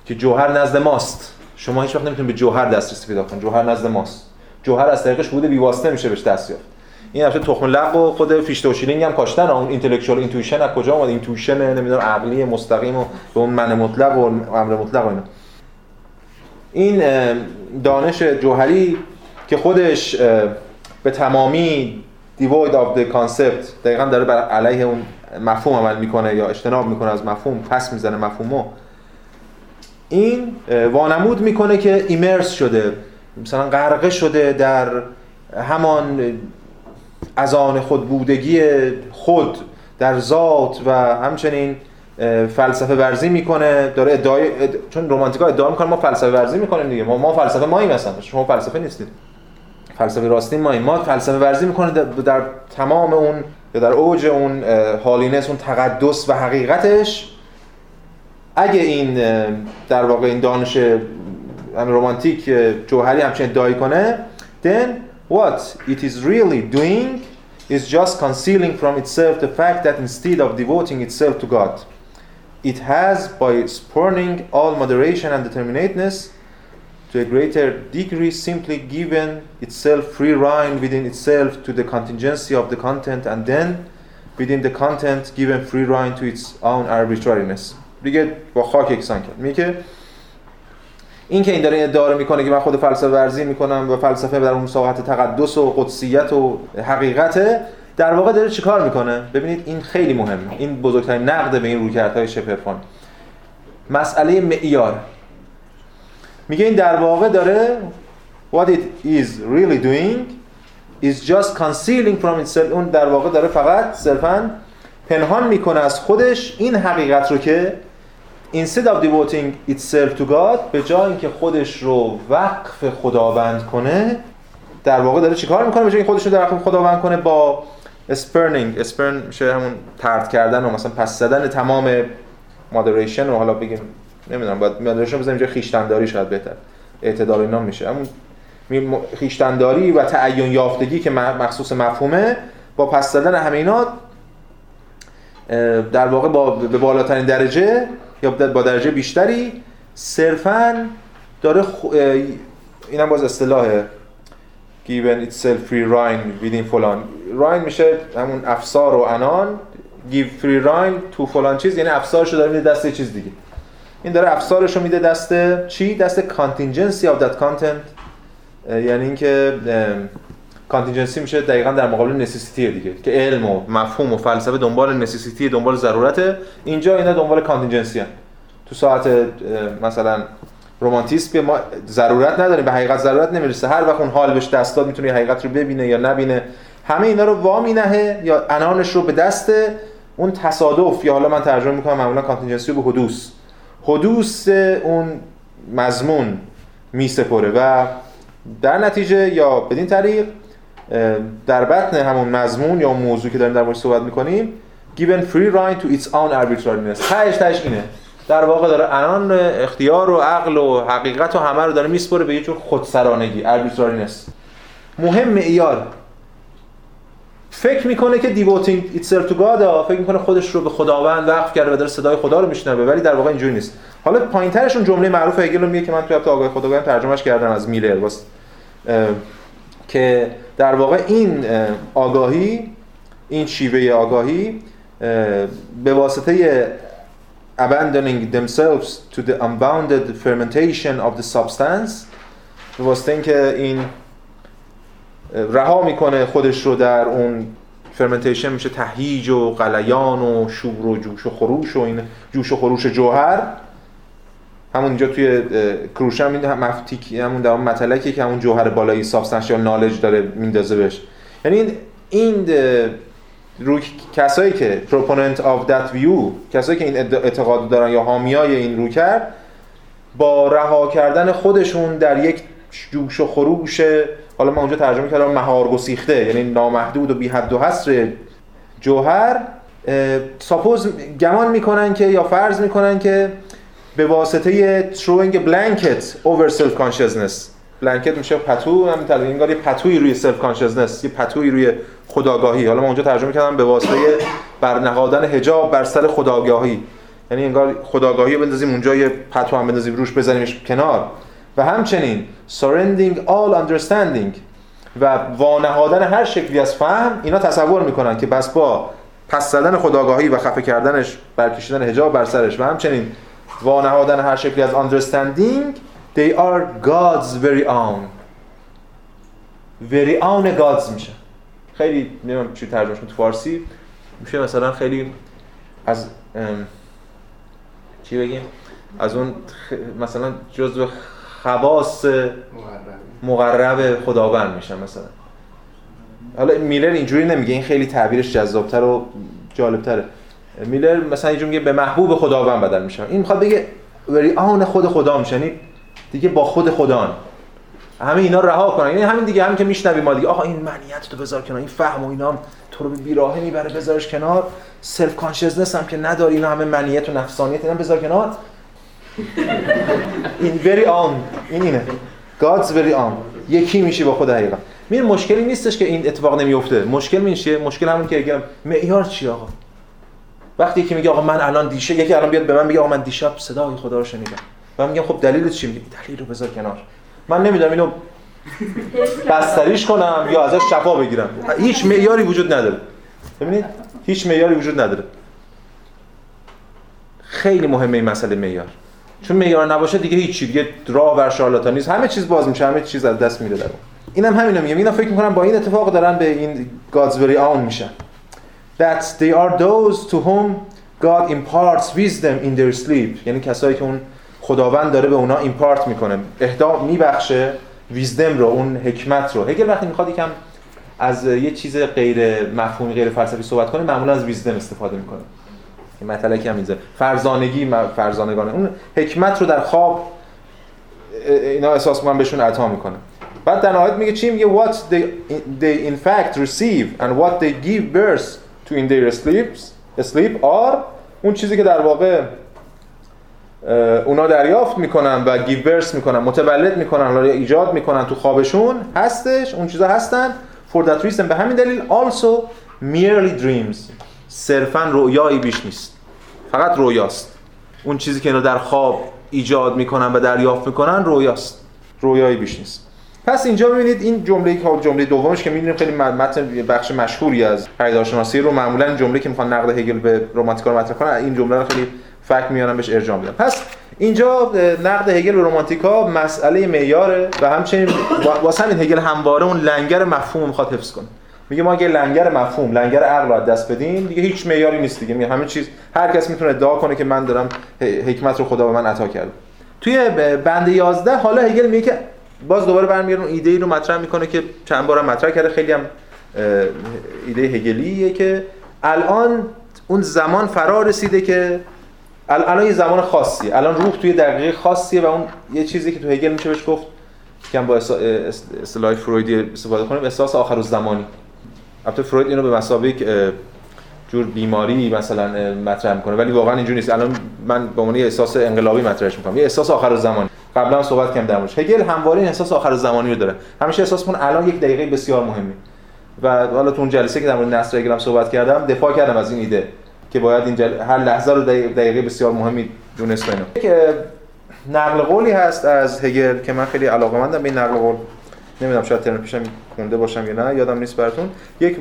که جوهر نزد ماست. شما هیچ وقت نمی‌تونید به جوهر دسترسی پیدا کنید. جوهر نزد ماست. جوهر از طریق شهود بیواسطه میشه بهش دست یافت. این البته تخم لق و خود فیشته و شلینگ هم کاشتن. اون intellectual intuition از کجا اومد intuition نمی‌دونم عقلی مستقیم و به اون من مطلق و امر مطلق و اینا. این دانش جوهری که خودش به تمامی devoid of the concept دقیقا داره بر علیه اون مفهوم عمل می‌کنه یا اجتناب می‌کنه از مفهوم پس می‌زنه مفهومو. این وانمود می‌کنه که immerse شده مثلا غرقه شده در همان از آن خود بودگی خود در ذات و همچنین فلسفه ورزی می‌کنه داره ادعای چون رومانتیکا ادعا می‌کنه ما فلسفه ورزی می‌کنیم دیگه. ما ما فلسفه ماییم مثلا شما فلسفه نیستید. فلسفه راستین ماییم. ما فلسفه ورزی می‌کنه در, تمام اون یا در اوج اون هالینس اون تقدس و حقیقتش. اگه این در واقع این دانش رومانتیک جوهری همچنین ادعای کنه then what it is really doing is just concealing from itself the fact that instead of devoting itself to God it has, by spurning all moderation and determinateness, to a greater degree simply given itself free rein within itself to the contingency of the content and then within the content given free rein to its own arbitrariness دیگه با خاک یکسان کرد میگه که این که این داره ادعا می‌کنه که من خود فلسفه ورزی می‌کنم و فلسفه در اون ساحت تقدس و قدسیت و حقیقته در واقع داره چیکار می‌کنه؟ ببینید این خیلی مهمه. این بزرگترین نقد به این رویکردهای شپرفان مسئله معیار. میگه این در واقع داره what it is really doing is just concealing from itself. اون در واقع داره فقط صرفا پنهان می‌کنه از خودش این حقیقت رو که instead of devoting itself to God به جای اینکه خودش رو وقف خداوند کنه در واقع داره چیکار می‌کنه؟ به جای خودش رو در وقف خداوند کنه با spurning spurn میشه همون طرد کردن و مثلا پس زدن تمام مادریشن و حالا بگیم نمی‌دونم باید مادریشن بزنیم اینجا خیشتنداری شاید بهتر. اعتدال اینا میشه. همون خیشتنداری و تعین یافتگی که مخصوص مفهومه با پس زدن همه اینا در واقع با به بالاترین درجه یا با درجه بیشتری صرفا داره خ... اینم باز اصطلاح given itself free rein within فلان. راین میشه همون افسار و انان give free rein تو فلان چیز یعنی افسارشو داره میده دست چیز دیگه. این داره افسارشو میده دست چی؟ دست contingency of that content. یعنی اینکه contingency میشه دقیقا در مقابل necessity دیگه که علم و مفهوم و فلسفه دنبال necessity دنبال ضرورته. اینجا اینا دنبال contingency هن. تو ساحت مثلا رومانتیسم ما ضرورت نداریم به حقیقت ضرورت نمی‌رسه. هر وقت اون حال بهش دست داد می‌تونه حقیقت رو ببینه یا نبینه. همه اینا رو وا نهه یا انانش رو به دست اون تصادف. یا حالا من ترجمه می‌کنم معمولا کانتینجنسی به حدوث. حدوث اون مضمون میسپره و در نتیجه یا بدین طریق در بطن همون مضمون یا موضوع که داریم در موردش صحبت می‌کنیم given free rein to its own arbitrariness. تهش تهش اینه. در واقع داره انان اختیار و عقل و حقیقت و همه رو داره میسپره به یه جور خودسرانگی arbitrariness. مهم معیار. فکر می‌کنه که devoting itself to God فکر می‌کنه خودش رو به خداوند وقف کرده و داره صدای خدا رو میشنوه ولی در واقع اینجوری نیست. حالا پایینترش اون جمله معروف هگل رو میگه که من هفته آگاه خداوند ترجمهش کردم از میلر واس که در واقع این آگاهی این شیوه آگاهی به واسطه abandoning themselves to the unbounded fermentation of the substance به واسطه اینکه این رها می‌کنه خودش رو در اون فرمنتیشن میشه تهیج و قلیان و شور و جوش و خروش و این جوش و خروش جوهر. همون اینجا توی کروش هم این مفتیک همون در مطلقی که همون جوهر بالایی سابستانشیال نالج داره میندازه بهش. یعنی این روی کسایی که proponent of that view کسایی که این اعتقاد دارن یا حامیای این رو کرد با رها کردن خودشون در یک جوش و خروش حالا من اونجا ترجمه کردم مهار گسیخته یعنی نامحدود و بی حد و حصر جوهر suppose گمان می‌کنن که یا فرض می‌کنن که به واسطه throwing blanket over self consciousness blanket میشه پتو همین انگار یه پتوی روی self consciousness یه پتوی روی خودآگاهی. حالا من اونجا ترجمه کردم به واسطه برنهادن حجاب بر سر خودآگاهی. یعنی انگار خداگاهی رو بندازیم اونجا یه پتو هم بندازیم روش بزنیمش کنار. و همچنین surrendering all understanding و وانهادن هر شکلی از فهم اینا تصور می‌کنن که بس با پس زدن خداگاهی و خفه کردنش برکشیدن حجاب بر سرش. و همچنین وانهادن هر شکلی از understanding they are God's very own. Very own God's میشه خیلی نمی‌دونم چی ترجمهش تو فارسی میشه مثلا خیلی از چی بگیم؟ از اون مثلا جزو خواص مقرب خداوند میشن مثلا. حالا میلر اینجوری نمیگه این خیلی تعبیرش جذابتر و جالبتره. میلر مثلا اینجوری میگه به محبوب خداوند بدل میشه. این می‌خواد بگه وری آن خود خدا میشه. یعنی دیگه با خود خدا همه اینا رها کنن. یعنی همین دیگه همین که میشنویم ما دیگه. آقا این منیت تو بذار کنار این فهم و اینا تو رو بیراهه می‌بره بذارش کنار. self consciousness هم که نداری اینا همه منیت و نفسانیت اینا بذار کنار. [laughs] این very own این اینه. God's very own یکی میشی با خود حقیقت. میره مشکلی نیستش که این اتفاق نمیفته مشکل میشه مشکل همون که میگم معیار چی آقا؟ وقتی که میگه آقا من الان دیشه یکی الان بیاد به من میگه آقا من دیشب صدای خدا رو شنیدم. و میگم خب دلیل چی؟ میگه دلیل رو بذار کنار. من نمی‌دونم اینو بستریش کنم یا ازش شفا بگیرم. هیچ معیاری وجود نداره. ببینید؟ هیچ معیاری وجود نداره. خیلی مهمه این مسئله معیار. چون معیار نباشه دیگه هیچ دیگه راه ور شارلاتانیسم همه چیز باز میشه همه چیز از دست میره در اینم همینا میگم. اینا فکر می‌کنم با این اتفاق دارن به این very own میشن. That they are those to whom God imparts wisdom in their sleep. یعنی کسایی که اون خداوند داره به اونا ایمپارت می‌کنه. اهدا میبخشه ویزدم رو اون حکمت رو. هگل وقتی می‌خواد یکم از یه چیز غیر مفهومی غیر فلسفی صحبت کنه معمولا از ویزدم استفاده می‌کنه. این مطلقی هم می‌ذاره فرزانگی فرزانگانه. اون حکمت رو در خواب اینا احساس می‌کنن بهشون عطا می‌کنه. بعد در نهایت میگه چی؟ میگه what they, they in fact receive and what they give birth to in their sleeps sleep are اون چیزی که در واقع اونا دریافت می‌کنن و گیورس می‌کنن متولد می‌کنن یا ایجاد می‌کنن تو خوابشون هستش اون چیزا هستن. For that reason به همین دلیل also merely dreams. صرفا رویایی بیش نیست. فقط رویاست اون چیزی که اینا در خواب ایجاد می‌کنن و دریافت می‌کنن رویاست رویایی بیش نیست. پس اینجا ببینید این جمله که جمله دومش که می‌بینیم خیلی متن بخش مشهوری از پدیدارشناسی رو معمولا جمله که می‌خوان نقد هگل به رمانتیکا رو مطرح کنن این جمله رو خیلی فکر میارن بهش ارجاع میدن پس اینجا نقد هگل به رمانتیکا مسئله معیاره و همچنین واسه همین هگل همواره اون لنگر مفهوم می‌خواد حفظ کنه. میگه ما اگه لنگر مفهوم لنگر عقل رو دست بدیم دیگه هیچ معیاری نیست دیگه. میگه همه چیز هر کس می‌تونه ادعا کنه که من دارم حکمت رو خدا به من عطا کرده. توی بند 11 حالا هگل میگه که باز دوباره برمیگرده اون ایده ای رو مطرح می‌کنه که چند بارم مطرح کرده. خیلی هم ایده هگلیه که الان اون زمان فرا رسیده که الان یه زمان خاصیه. الان روح توی دقیقه خاصیه و اون یه چیزی که تو هگل میشه بهش گفت که با اصطلاح فرویدی استفاده کنیم احساس آخر الزمانی. البته فروید اینو به مسابقه جور بیماری مثلا مطرح می‌کنه ولی واقعا اینجوری نیست. الان من به عنوان احساس انقلابی مطرحش می‌کنم. یه احساس آخر الزمانی. قبلا هم صحبت کردم در موردش. هگل همواره احساس آخر الزمانی رو داره. همیشه احساس الان یک دقیقه بسیار مهمی. و حالا تو اون جلسه که در مورد نصر هگل هم صحبت کردم دفاع کردم از این ایده که باید این جل... هر لحظه رو دقیقه بسیار مهمی دونست که نقل قولی هست از هگل که من خیلی علاقه‌مندم به این نقل قول. نمی‌دونم شاید ترم پیشم خونده باشم یا نه یادم نیست براتون. یک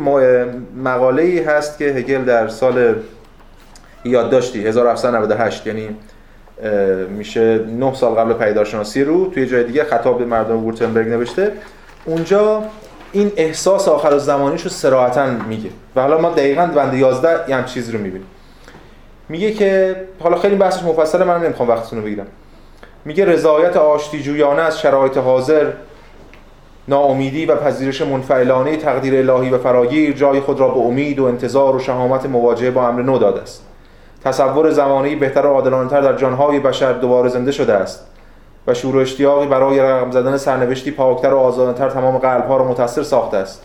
مقاله ای هست که هگل در سال یادداشتی 1798 یعنی میشه 9 سال قبل پیداشناسی رو توی جای دیگه خطاب به مردم وورتنبرگ نوشته. اونجا این احساس آخر زمانیش رو سراحتا میگه. و حالا ما دقیقا بند 11 یه هم چیز رو می‌بینیم. میگه که حالا خیلی بحثش مفصله من نمی‌خوام وقتتون رو بگیرم. میگه رضایت آشتی جویانه از شرایط حاضر ناامیدی و پذیرش منفعلانه تقدیر الهی و فراگیر جای خود را به امید و انتظار و شهامت مواجهه با امر نو داده است. تصور زمانی بهتر و عادلانه‌تر در جانهای بشر دوباره زنده شده است و شور و اشتیاقی برای رقم زدن سرنوشتی پاکتر و آزادتر تمام قلبها را متاثر ساخته است.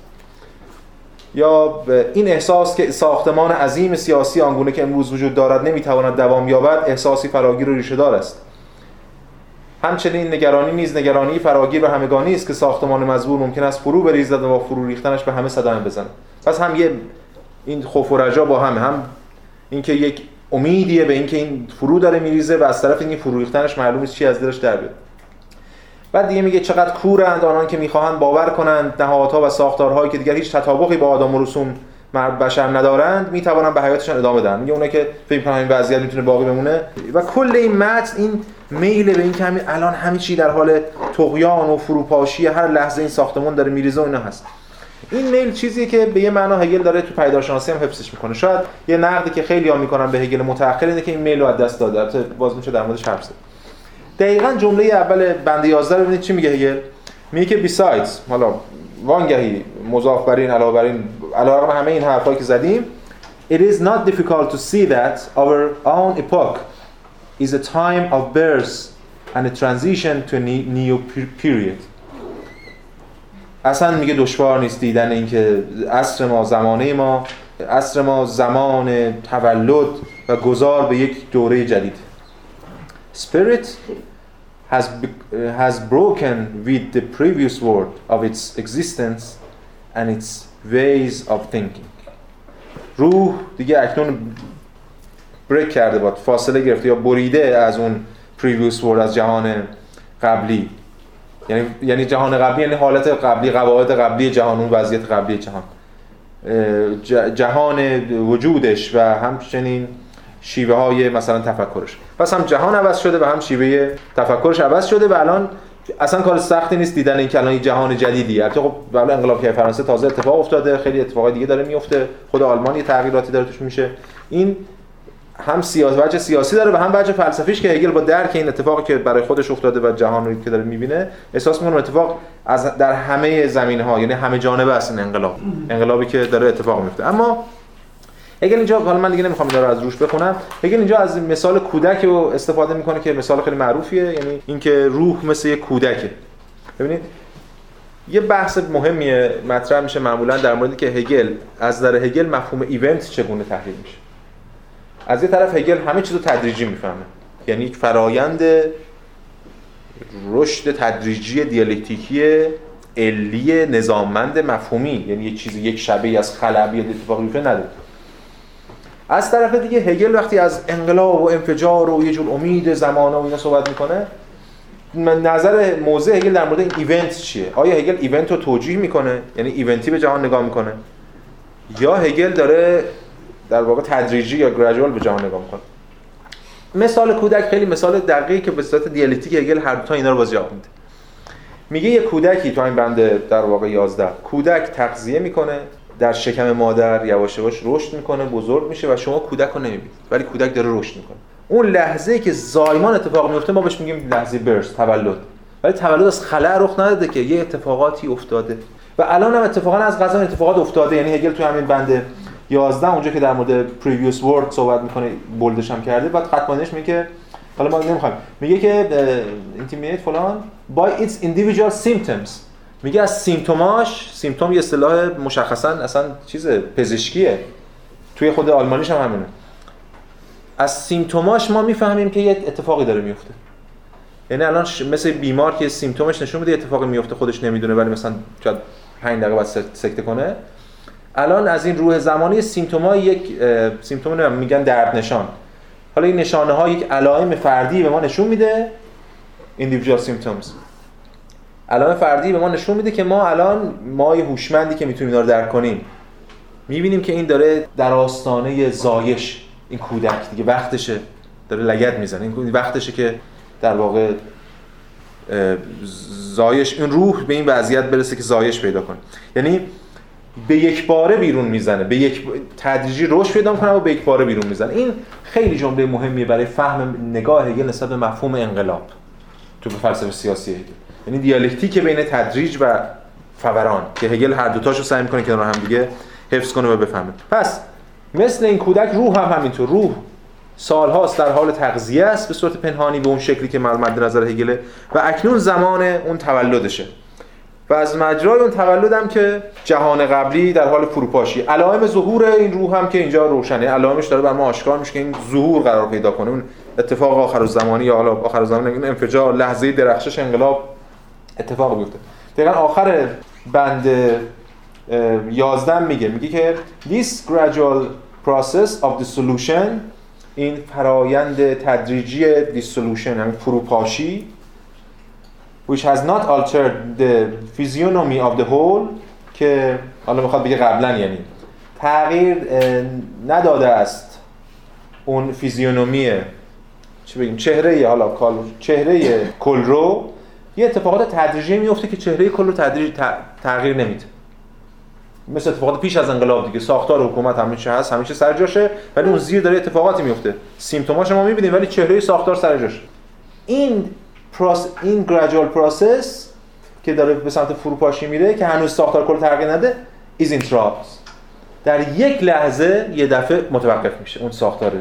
یا این احساس که ساختمان عظیم سیاسی آنگونه که امروز وجود دارد نمی‌تواند دوام یابد احساسی فراگیر و ریشه دار است. همچنین نگرانی نیز نگرانی فراگیر و همگانی است که ساختمان مزبور ممکن است فرو بریزد و با فرو ریختنش به همه صدمه بزنه پس هم یه این خوف و رجا با همه هم اینکه یک امیدیه به اینکه این فرو داره میریزه و از طرف این فرو ریختنش معلوم نیست چی از دلش در بیاد. بعد دیگه میگه چقدر کورند آنان که می‌خواهند باور کنند نهادها و ساختارهایی که دیگر هیچ تطابقی با آدم و رسوم بشر ندارند می‌توانند به حیاتشان ادامه بدن میگه اونایی که فکر کنن این وضعیت می‌تونه باقی بمونه. و کل این متن این میل به این که همین الان همه چی در حال طغیان و فروپاشی هر لحظه این ساختمان داره میریزه و اینا هست. این میل چیزی که به یه معنا هگل داره تو پیداشناسی هم حفظش می‌کنه. شاید یه نقدی که خیلی ها می‌کنن به هگل متأخر اینه که این میل رو از دست داده. البته باز میشه در موردش حرف زد. دقیقاً جمله اول بند 11 رو ببینید چی میگه هگل؟ میگه که besides حالا وانگهی مضاف بر این علاوه بر این علاوه همه این حرفایی که زدیم it is not difficult to see that our own epoch is a time of birth and a transition to a new period. اصلا میگه دشوار نیست دیدن اینکه عصر ما زمانه ما عصر ما زمان تولد و گذار به یک دوره جدید. Spirit has, has broken with the previous world of its existence and its ways of thinking. روح دیگه اکنون بریک کرده باد فاصله گرفته یا بریده از اون previous world از جهان قبلی. یعنی یعنی جهان قبلی یعنی حالت قبلی قواعد قبلی جهان اون وضعیت قبلی جهان. جهان وجودش و همچنین شیوه های مثلا تفکرش. پس هم جهان عوض شده و هم شیوه تفکرش عوض شده و الان اصلا کار سختی نیست دیدن این که الان جهان جدیدی. البته خب بعد انقلاب که فرانسه تازه اتفاق افتاده خیلی اتفاقای دیگه داره میفته. خود آلمان تغییراتی داره توش میشه. این هم سیاسی وجه سیاسی داره و هم وجه فلسفیش که هگل با درک این اتفاقی که برای خودش افتاده و جهان رو که داره می‌بینه احساس می‌کنه اتفاق از در همه زمین ها یعنی همه جانبه است این انقلاب. انقلابی که داره اتفاق میفته اما هگل اینجا حالا من دیگه نمی‌خوام اینا از روش بخونم. هگل اینجا از مثال کودک رو استفاده می‌کنه که مثال خیلی معروفیه یعنی اینکه روح مثل یک کودکه. ببینید یه بحث مهمیه مطرح میشه معمولا در موردی که هگل از نظر هگل مفهوم event چگونه تحلیل میشه. از یه طرف هگل همه چیز رو تدریجی می‌فهمه. یعنی یک فرایند رشد تدریجی دیالکتیکی علی نظاممند مفهومی. یعنی یک چیز یک شبه از خلبی اتفاقی میفته نداره. از طرف دیگه هگل وقتی از انقلاب و انفجار و یه جور امید زمانه و اینا صحبت می‌کنه نظر موضع هگل در مورد این event چیه؟ آیا هگل event رو توجیه می‌کنه؟ یعنی event ی به جهان نگاه می‌کنه؟ یا هگل داره در واقع تدریجی یا گراجوال به جهان نگاه می‌کنه. مثال کودک خیلی مثال دقیقی که به صورت دیالکتیک هگل هر دو تا اینا رو باز میده. میگه یه کودکی تو این بنده در واقع 11 کودک تغذیه می‌کنه در شکم مادر یواش یواش رشد می‌کنه بزرگ میشه و شما کودک رو نمی‌بینید ولی کودک داره رشد می‌کنه. اون لحظه که زایمان اتفاق میفته ما بهش میگیم لحظه برس تولد. ولی تولد از خلع رخ نداده که یه اتفاقاتی افتاده. و الان هم اتفاقا از قضا اتفاقات افتاده. یعنی هگل تو همین بنده 11 اونجا که در مورد previous word صحبت می‌کنه بولدش هم کرده. بعد ختمانش میگه حالا ما نمی‌خوایم. میگه که intimidate فلان by its individual symptoms. میگه از سیمتوماش سیمتوم یه اصطلاح مشخصا اصلا چیز پزشکیه. توی خود آلمانیش هم همینه. از سیمتوماش ما می‌فهمیم که یه اتفاقی داره میفته یعنی الان مثل بیمار که سیمتومش نشون میده اتفاقی میفته خودش نمی‌دونه ولی مثلا شاید 5 دقیقه بعد سکته کنه. الان از این روح زمانی سیمتوما یک سیمتوم میگن درد نشان. حالا این نشانه ها یک علائم فردی به ما نشون میده individual symptoms. علائم فردی به ما نشون میده که ما الان ما هوشمندی که می‌تونیم اینا رو درک کنیم. می‌بینیم که این داره در آستانه زایش این کودک دیگه وقتشه داره لگد می‌زنه. این وقتشه که در واقع زایش این روح به این وضعیت برسه که زایش پیدا کنه. یعنی به یک باره بیرون می‌زنه به یک تدریجی رشد پیدا می‌کنه و به یک باره بیرون می‌زنه. این خیلی جمله مهمیه برای فهم نگاه هگل نسبت به مفهوم انقلاب تو فلسفه سیاسی هگل. یعنی دیالکتیک بین تدریج و فوران که هگل هر دو تاشو سعی می‌کنه کنار هم دیگه حفظ کنه و بفهمه. پس مثل این کودک روح هم همینطور. روح سالهاست در حال تغذیه است به صورت پنهانی به اون شکلی که مد نظر هگله و اکنون زمان اون تولدشه. و از مجرای اون تولدم که جهان قبلی در حال فروپاشی. علائم ظهور این روح هم که اینجا روشنه. علائمش داره بر ما آشکار میشه که این ظهور قرار پیدا کنه. اون اتفاق آخر زمانی یا حالا آخر زمان این انفجار لحظه درخشش انقلاب اتفاق بیفته دقیقا آخر بند 11 میگه. میگه که this gradual process of dissolution این فرایند تدریجی dissolution یعنی فروپاشی which has not altered the physiognomy of the whole که حالا می‌خواد بگه قبلا یعنی. تغییر نداده است اون فیزیونومی چه بگیم چهره حالا کال چهره کل رو. یه اتفاقات تدریجی میفته که چهره کل رو تدریج تغییر نمیده. مثل اتفاقات پیش از انقلاب دیگه. ساختار حکومت همیشه هست همیشه سر جاشه ولی اون زیر داره اتفاقاتی میفته symptom اش ما می‌بینیم ولی چهره ساختار سر جاشه. این process این gradual process که داره به سمت فروپاشی میره که هنوز ساختار کل تغییر نده is in در یک لحظه یه دفعه متوقف میشه اون ساختار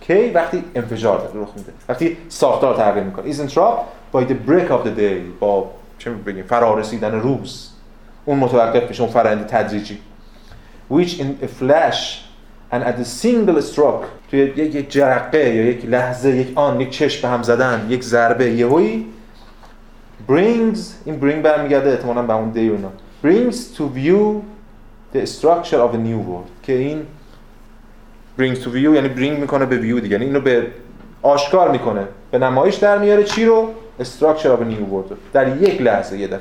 کی وقتی انفجار داره رخ میده. وقتی ساختار تغییر می‌کنه. Is interrupt by the break of the day با چه بگیم فرارسیدن روز. اون متوقف میشه اون فرآیند تدریجی. Which in a flash and at a single stroke توی یک جرقه یا یک لحظه یک آن یک چشم به هم زدن یک ضربه یهویی brings این bring برمیگرده احتمالاً به اون دی اینا. Brings to view the structure of a new world. که این brings to view یعنی bring می‌کنه به view دیگه. یعنی اینو به آشکار می‌کنه. به نمایش در میاره چی رو؟ Structure of a new world. در یک لحظه یه دفعه.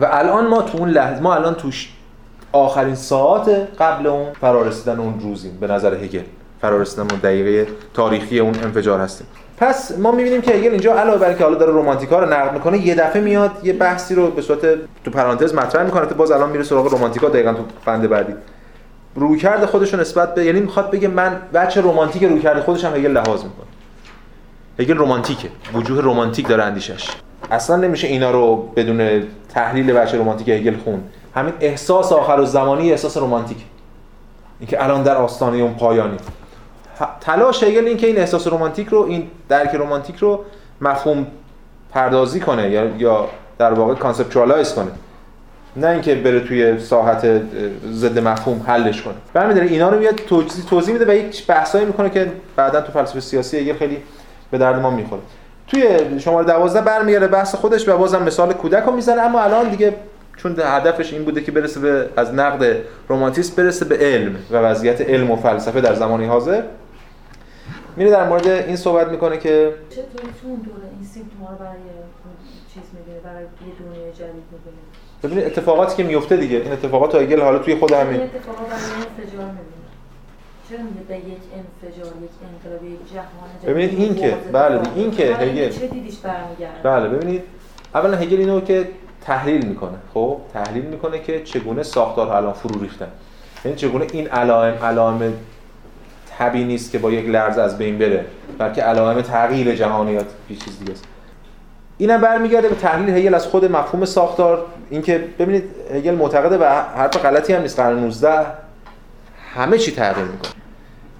و الان ما تو اون لحظه ما الان توش آخرین ساعت قبل اون فرارسیدن اون روزیم به نظر هگل. فرارسیدن اون دقیقه تاریخی اون انفجار هستیم. پس ما می‌بینیم که هگل اینجا علاوه بر که حالا داره رمانتیکا رو نقد می‌کنه یه دفعه میاد یه بحثی رو به صورت تو پرانتز مطرح می‌کنه که باز الان میره سراغ رمانتیکا دقیقاً تو بند بعدی. رویکرد خودش رو نسبت به یعنی می‌خواد بگه من بچه رمانتیک رویکرد خودش هم هگل لحاظ می‌کنه. هگل رمانتیکه. وجوه رمانتیک داره اندیشش. اصلا نمیشه اینا رو بدون تحلیل بچه رمانتیک هگل خون. همین احساس آخر زمانی احساس رمانتیک. اینکه الان در آستانه اون پایانی. تلاش هگل این که این احساس رمانتیک رو این درک رمانتیک رو مفهوم پردازی کنه یا یا در واقع conceptualize کنه. نه اینکه بره توی ساحت ضد مفهوم حلش کنه. برمی‌داره اینا رو میاد توضیح توضیح میده و یک بحثایی می‌کنه که بعدا تو فلسفه سیاسی هگل خیلی به درد ما می‌خوره. توی شماره 12 برمیگرده بحث خودش و بازم مثال کودک رو می‌زنه اما الان دیگه چون هدفش این بوده که برسه به از نقد رمانتیسم برسه به علم و وضعیت علم و فلسفه در زمانی حاضر. میره در مورد این صحبت می‌کنه که چطوری تو اون دوره این سیمپتوما رو برای چیز می‌بینه برای یه دنیای جدید می‌بینه؟ ببینید اتفاقاتی که میفته دیگه. این اتفاقات هگل حالا توی خود همین. اتفاقا برای انفجار چرا میگه به یک انفجار یک انقلاب یک جهان ببینید این که بله این که هگل چه دیدیش برمیگرده؟ بله ببینید. اولا هگل اینو که تحلیل می‌کنه. خب تحلیل می‌کنه که چگونه ساختار الان فرو ریختن. یعنی چگونه این علائم علائم طبیعی نیست که با یک لرز از بین بره بلکه علائم تغییر جهانیات یه چیز دیگه است. اینم برمیگرده به تحلیل هگل از خود مفهوم ساختار. اینکه ببینید هگل معتقده و حرف غلطی هم نیست. قرن 19 همه چی تغییر می‌کنه.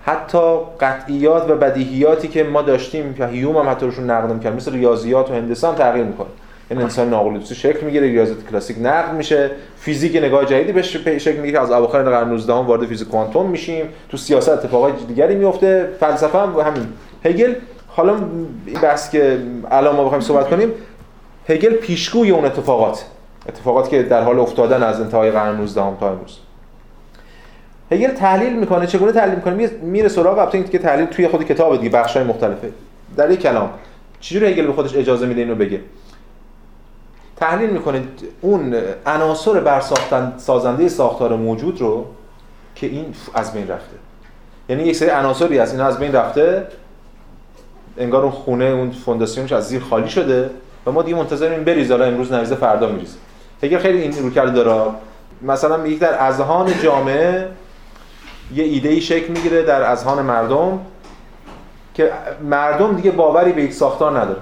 حتی قطعیات و بدیهیاتی که ما داشتیم که هیوم هم حتی روشون نقد می‌کرد مثل ریاضیات و هندسه هم تغییر می‌کنه. این انسان ناقل شکل می‌گیره ریاضیات کلاسیک نقد میشه. فیزیک نگاه جدیدی بهش شکل می‌گیره. از اواخر قرن 19 هم وارد فیزیک کوانتوم میشیم. تو سیاست اتفاقات دیگری میفته فلسفه هم همین. هگل حالا این بحث که الان ما بخوایم صحبت کنیم هگل پیشگوی اون اتفاقات. اتفاقاتی که در حال افتادن از انتهای قرن 19 هم تا امروز. هگل تحلیل می‌کنه. چگونه تحلیل می‌کنه؟ میره سراغ البته اینکه تحلیل توی خود کتاب دیگه بخشای مختلفه. در یک کلام. چجوری هگل به خودش اجازه میده اینو بگه؟ تحلیل می‌کنه اون عناصر برساختن سازنده ساختار موجود رو که این از بین رفته. یعنی یک سری عناصری هست اینا از بین رفته انگار اون خونه اون فونداسیونش از زیر خالی شده و ما دیگه منتظریم بریز حالا امروز نریزه فردا میریزه. هگل خیلی این رو کرده داره مثلا میگه در اذهان جامعه یه ایده ای شکل می‌گیره در اذهان مردم که مردم دیگه باوری به یک ساختار نداره.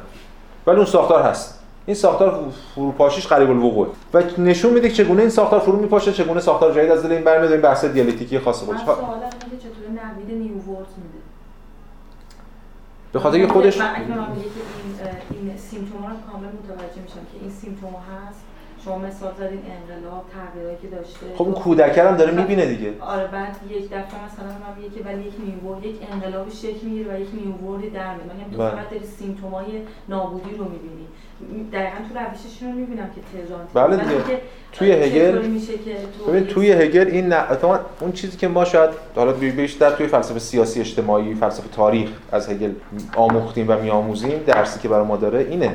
ولی اون ساختار هست. این ساختار فروپاشیش قریب الوقوع و نشون میده که چگونه این ساختار فرو میپاشه چگونه ساختار جدید از دل این برمیاد این بحث دیالکتیکی خاص خودش. من سوالم اینه که چطور نوید new world میده؟ به خاطر که خودش من این این symptom ا رو کامل متوجه میشم که این symptom هست. شما مثال زدین انقلاب تغییراتی که داشته. خب اون کودک هم داره می‌بینه دیگه. آره بعد یک دفعه مثلا من که ولی یک new world یک انقلابی شکل می‌گیره و یک new world ی در میاد. من تو بله. فقط داری symptom ای نابودی رو می‌بینی. دقیقا تو روششون رو می‌بینم که تهران بله دیگه. توی هگل- که تو ببین توی هگل این نه اون چیزی که ما شاید حالا بیشتر توی فلسفه سیاسی اجتماعی فلسفه تاریخ از هگل آموختیم و میآموزیم درسی که برای ما داره اینه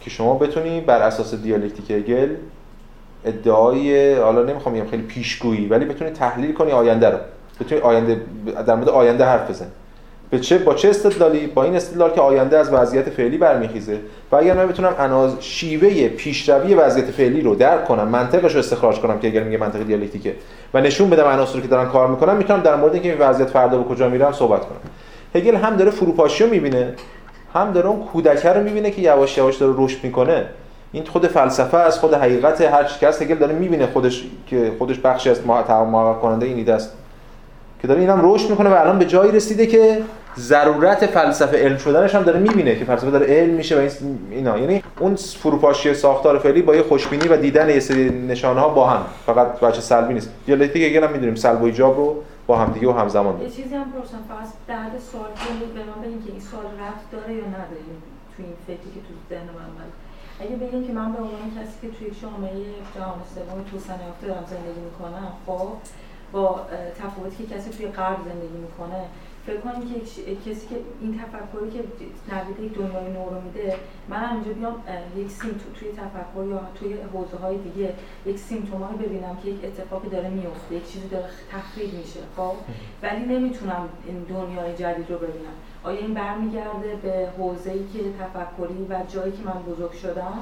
که شما بتونی بر اساس دیالکتیک هگل ادعای حالا نمی‌خوام بگم خیلی پیشگویی ولی بتونی تحلیل کنی آینده رو. بتونی آینده در مورد آینده حرف بزنی. به چه با چه استدلالی؟ با این استدلال که آینده از وضعیت فعلی برمیخیزه. و اگر من بتونم عناصر شیوه پیشروی وضعیت فعلی رو درک کنم منطقش رو استخراج کنم که اگر میگه منطق دیالکتیکه و نشون بدم عناصری که دارن کار می‌کنن می‌تونم در مورد اینکه این وضعیت فردا به کجا میرم صحبت کنم. هگل هم داره فروپاشی رو می‌بینه هم داره اون کودکه رو می‌بینه که یواش یواش داره رشد می‌کنه. این خود فلسفه از خود حقیقت هر چی که هست هگل داره می‌بینه خودش که خودش بخشی از محقق کننده این ایده است. که داره اینم رشد می‌کنه و الان به جایی رسیده که ضرورت فلسفه علم شدنش هم داره می‌بینه که فلسفه داره علم میشه و اینا. یعنی اون فروپاشی ساختار فعلی با یه خوشبینی و دیدن یه سری نشانه ها با هم. فقط بچه سلبی نیست. یا دیگه که هم می‌دونیم سلب و ایجاب رو با هم دیگه و همزمان. یه چیزی هم پرسم فقط بعد سوال کنید به من بگین که این سوال رفت داره یا نداره تو این فکری که تو ذهن من من اگه بگیم که من به عنوان کسی که توی جامعه جهان سوم توسعه یافته دارم زندگی می‌کنم خب با تفاوتی که کسی توی غرب زندگی می‌کنه فکر کنیم که کسی که این تفکری که نوید دنیای نو رو میده من اینجا بیام یک سیم توی تفکر یا توی حوزه های دیگه یک سیمتومایی ببینم که یک اتفاقی داره میفته یک چیزی داره تخریب میشه خب؟ ولی نمی‌تونم این دنیای جدید رو ببینم. آیا این برمیگرده به حوزه ای که تفکری و جایی که من بزرگ شدم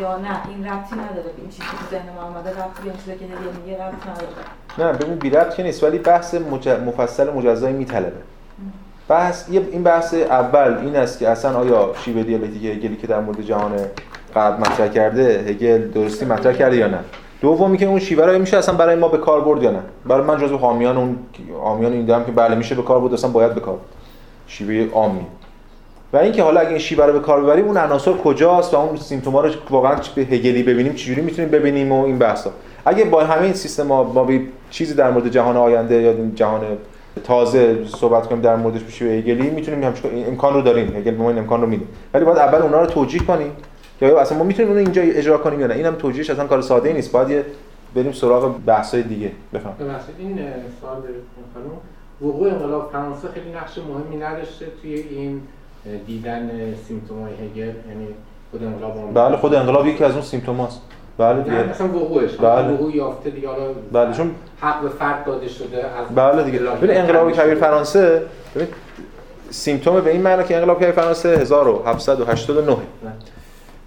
یا نه؟ این ربطی نداره این چیزی که ذهن من اومده ربطی به این چیزی که میگه ربطی نداره. نه ببین بی ربط که نیست ولی بحث مج... مفصل مجزایی میطلبه. بحث این بحث اول این است که اصلا آیا شیوه دیالکتیک هگلی که در مورد جهان قبل مطرح کرده هگل درستی مطرح کرده یا نه؟ دومی که اون شیوه رو میشه اصلا برای ما به کار برد یا نه؟ برای من جزو حامیان اون حامیان این که بله میشه به کار برد اصلا باید به کار شیوه عامی. و اینکه حالا اگه این شیوه رو به کار ببریم اون عناصر کجاست و اون سیمتوما رو واقعا به هگلی ببینیم چجوری می‌تونیم ببینیم و این بحثا؟ اگه با همه این سیستم ما با چیزی در مورد جهان آینده یا جهان تازه صحبت کنیم در موردش بشه هگلی می‌تونیم همش امکان رو داریم. هگل به ما این امکان رو میده. ولی باید اول اونا رو توجیه کنیم. یا اصلا ما می‌تونیم اون اینجا اجرا کنیم یا نه؟ اینم توجیهش اصلا کار ساده ای نیست. باید بریم سراغ بحث‌های دیگه. بفهم این سوال خانم. وقوع انقلاب فرانسه خیلی نقش مهمی نداشته توی این دیدن سیمتومای هگل. یعنی خود انقلاب بله خود انقلاب یکی از اون سیمتوماست بله دیگه. مثلا وقوعش. بله. وقوع یافته دیگه حالا بله چون حق به فرد داده شده از بله دیگه. ببین انقلاب کبیر فرانسه ببین سیمتوم به این معنی که انقلاب کبیر فرانسه 1789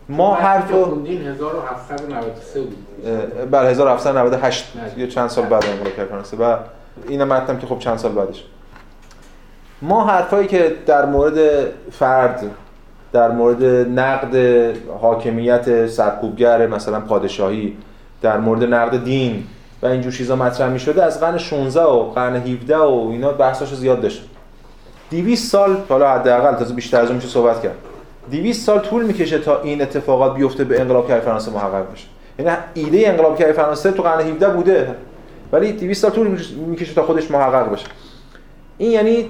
ما حرف 1793 بود. بله 1798 یه چند سال بعد انقلاب کبیر فرانسه. و اینم متنم که خب چند سال بعدش. ما حرفایی که در مورد فرد در مورد نقد حاکمیت سرکوبگر مثلا پادشاهی در مورد نقد دین و اینجور چیزا مطرح می شده از قرن 16 و قرن 17 و اینا بحثاشو زیاد داشت. 200 سال حالا حداقل تازه بیشتر از اون میشه صحبت کرد. 200 سال طول می‌کشه تا این اتفاقات بیفته به انقلاب کبیر فرانسه محقق بشه. یعنی ایده انقلاب کبیر فرانسه تو قرن 17 بوده. ولی 200 سال طول می‌کشه تا خودش محقق بشه. این یعنی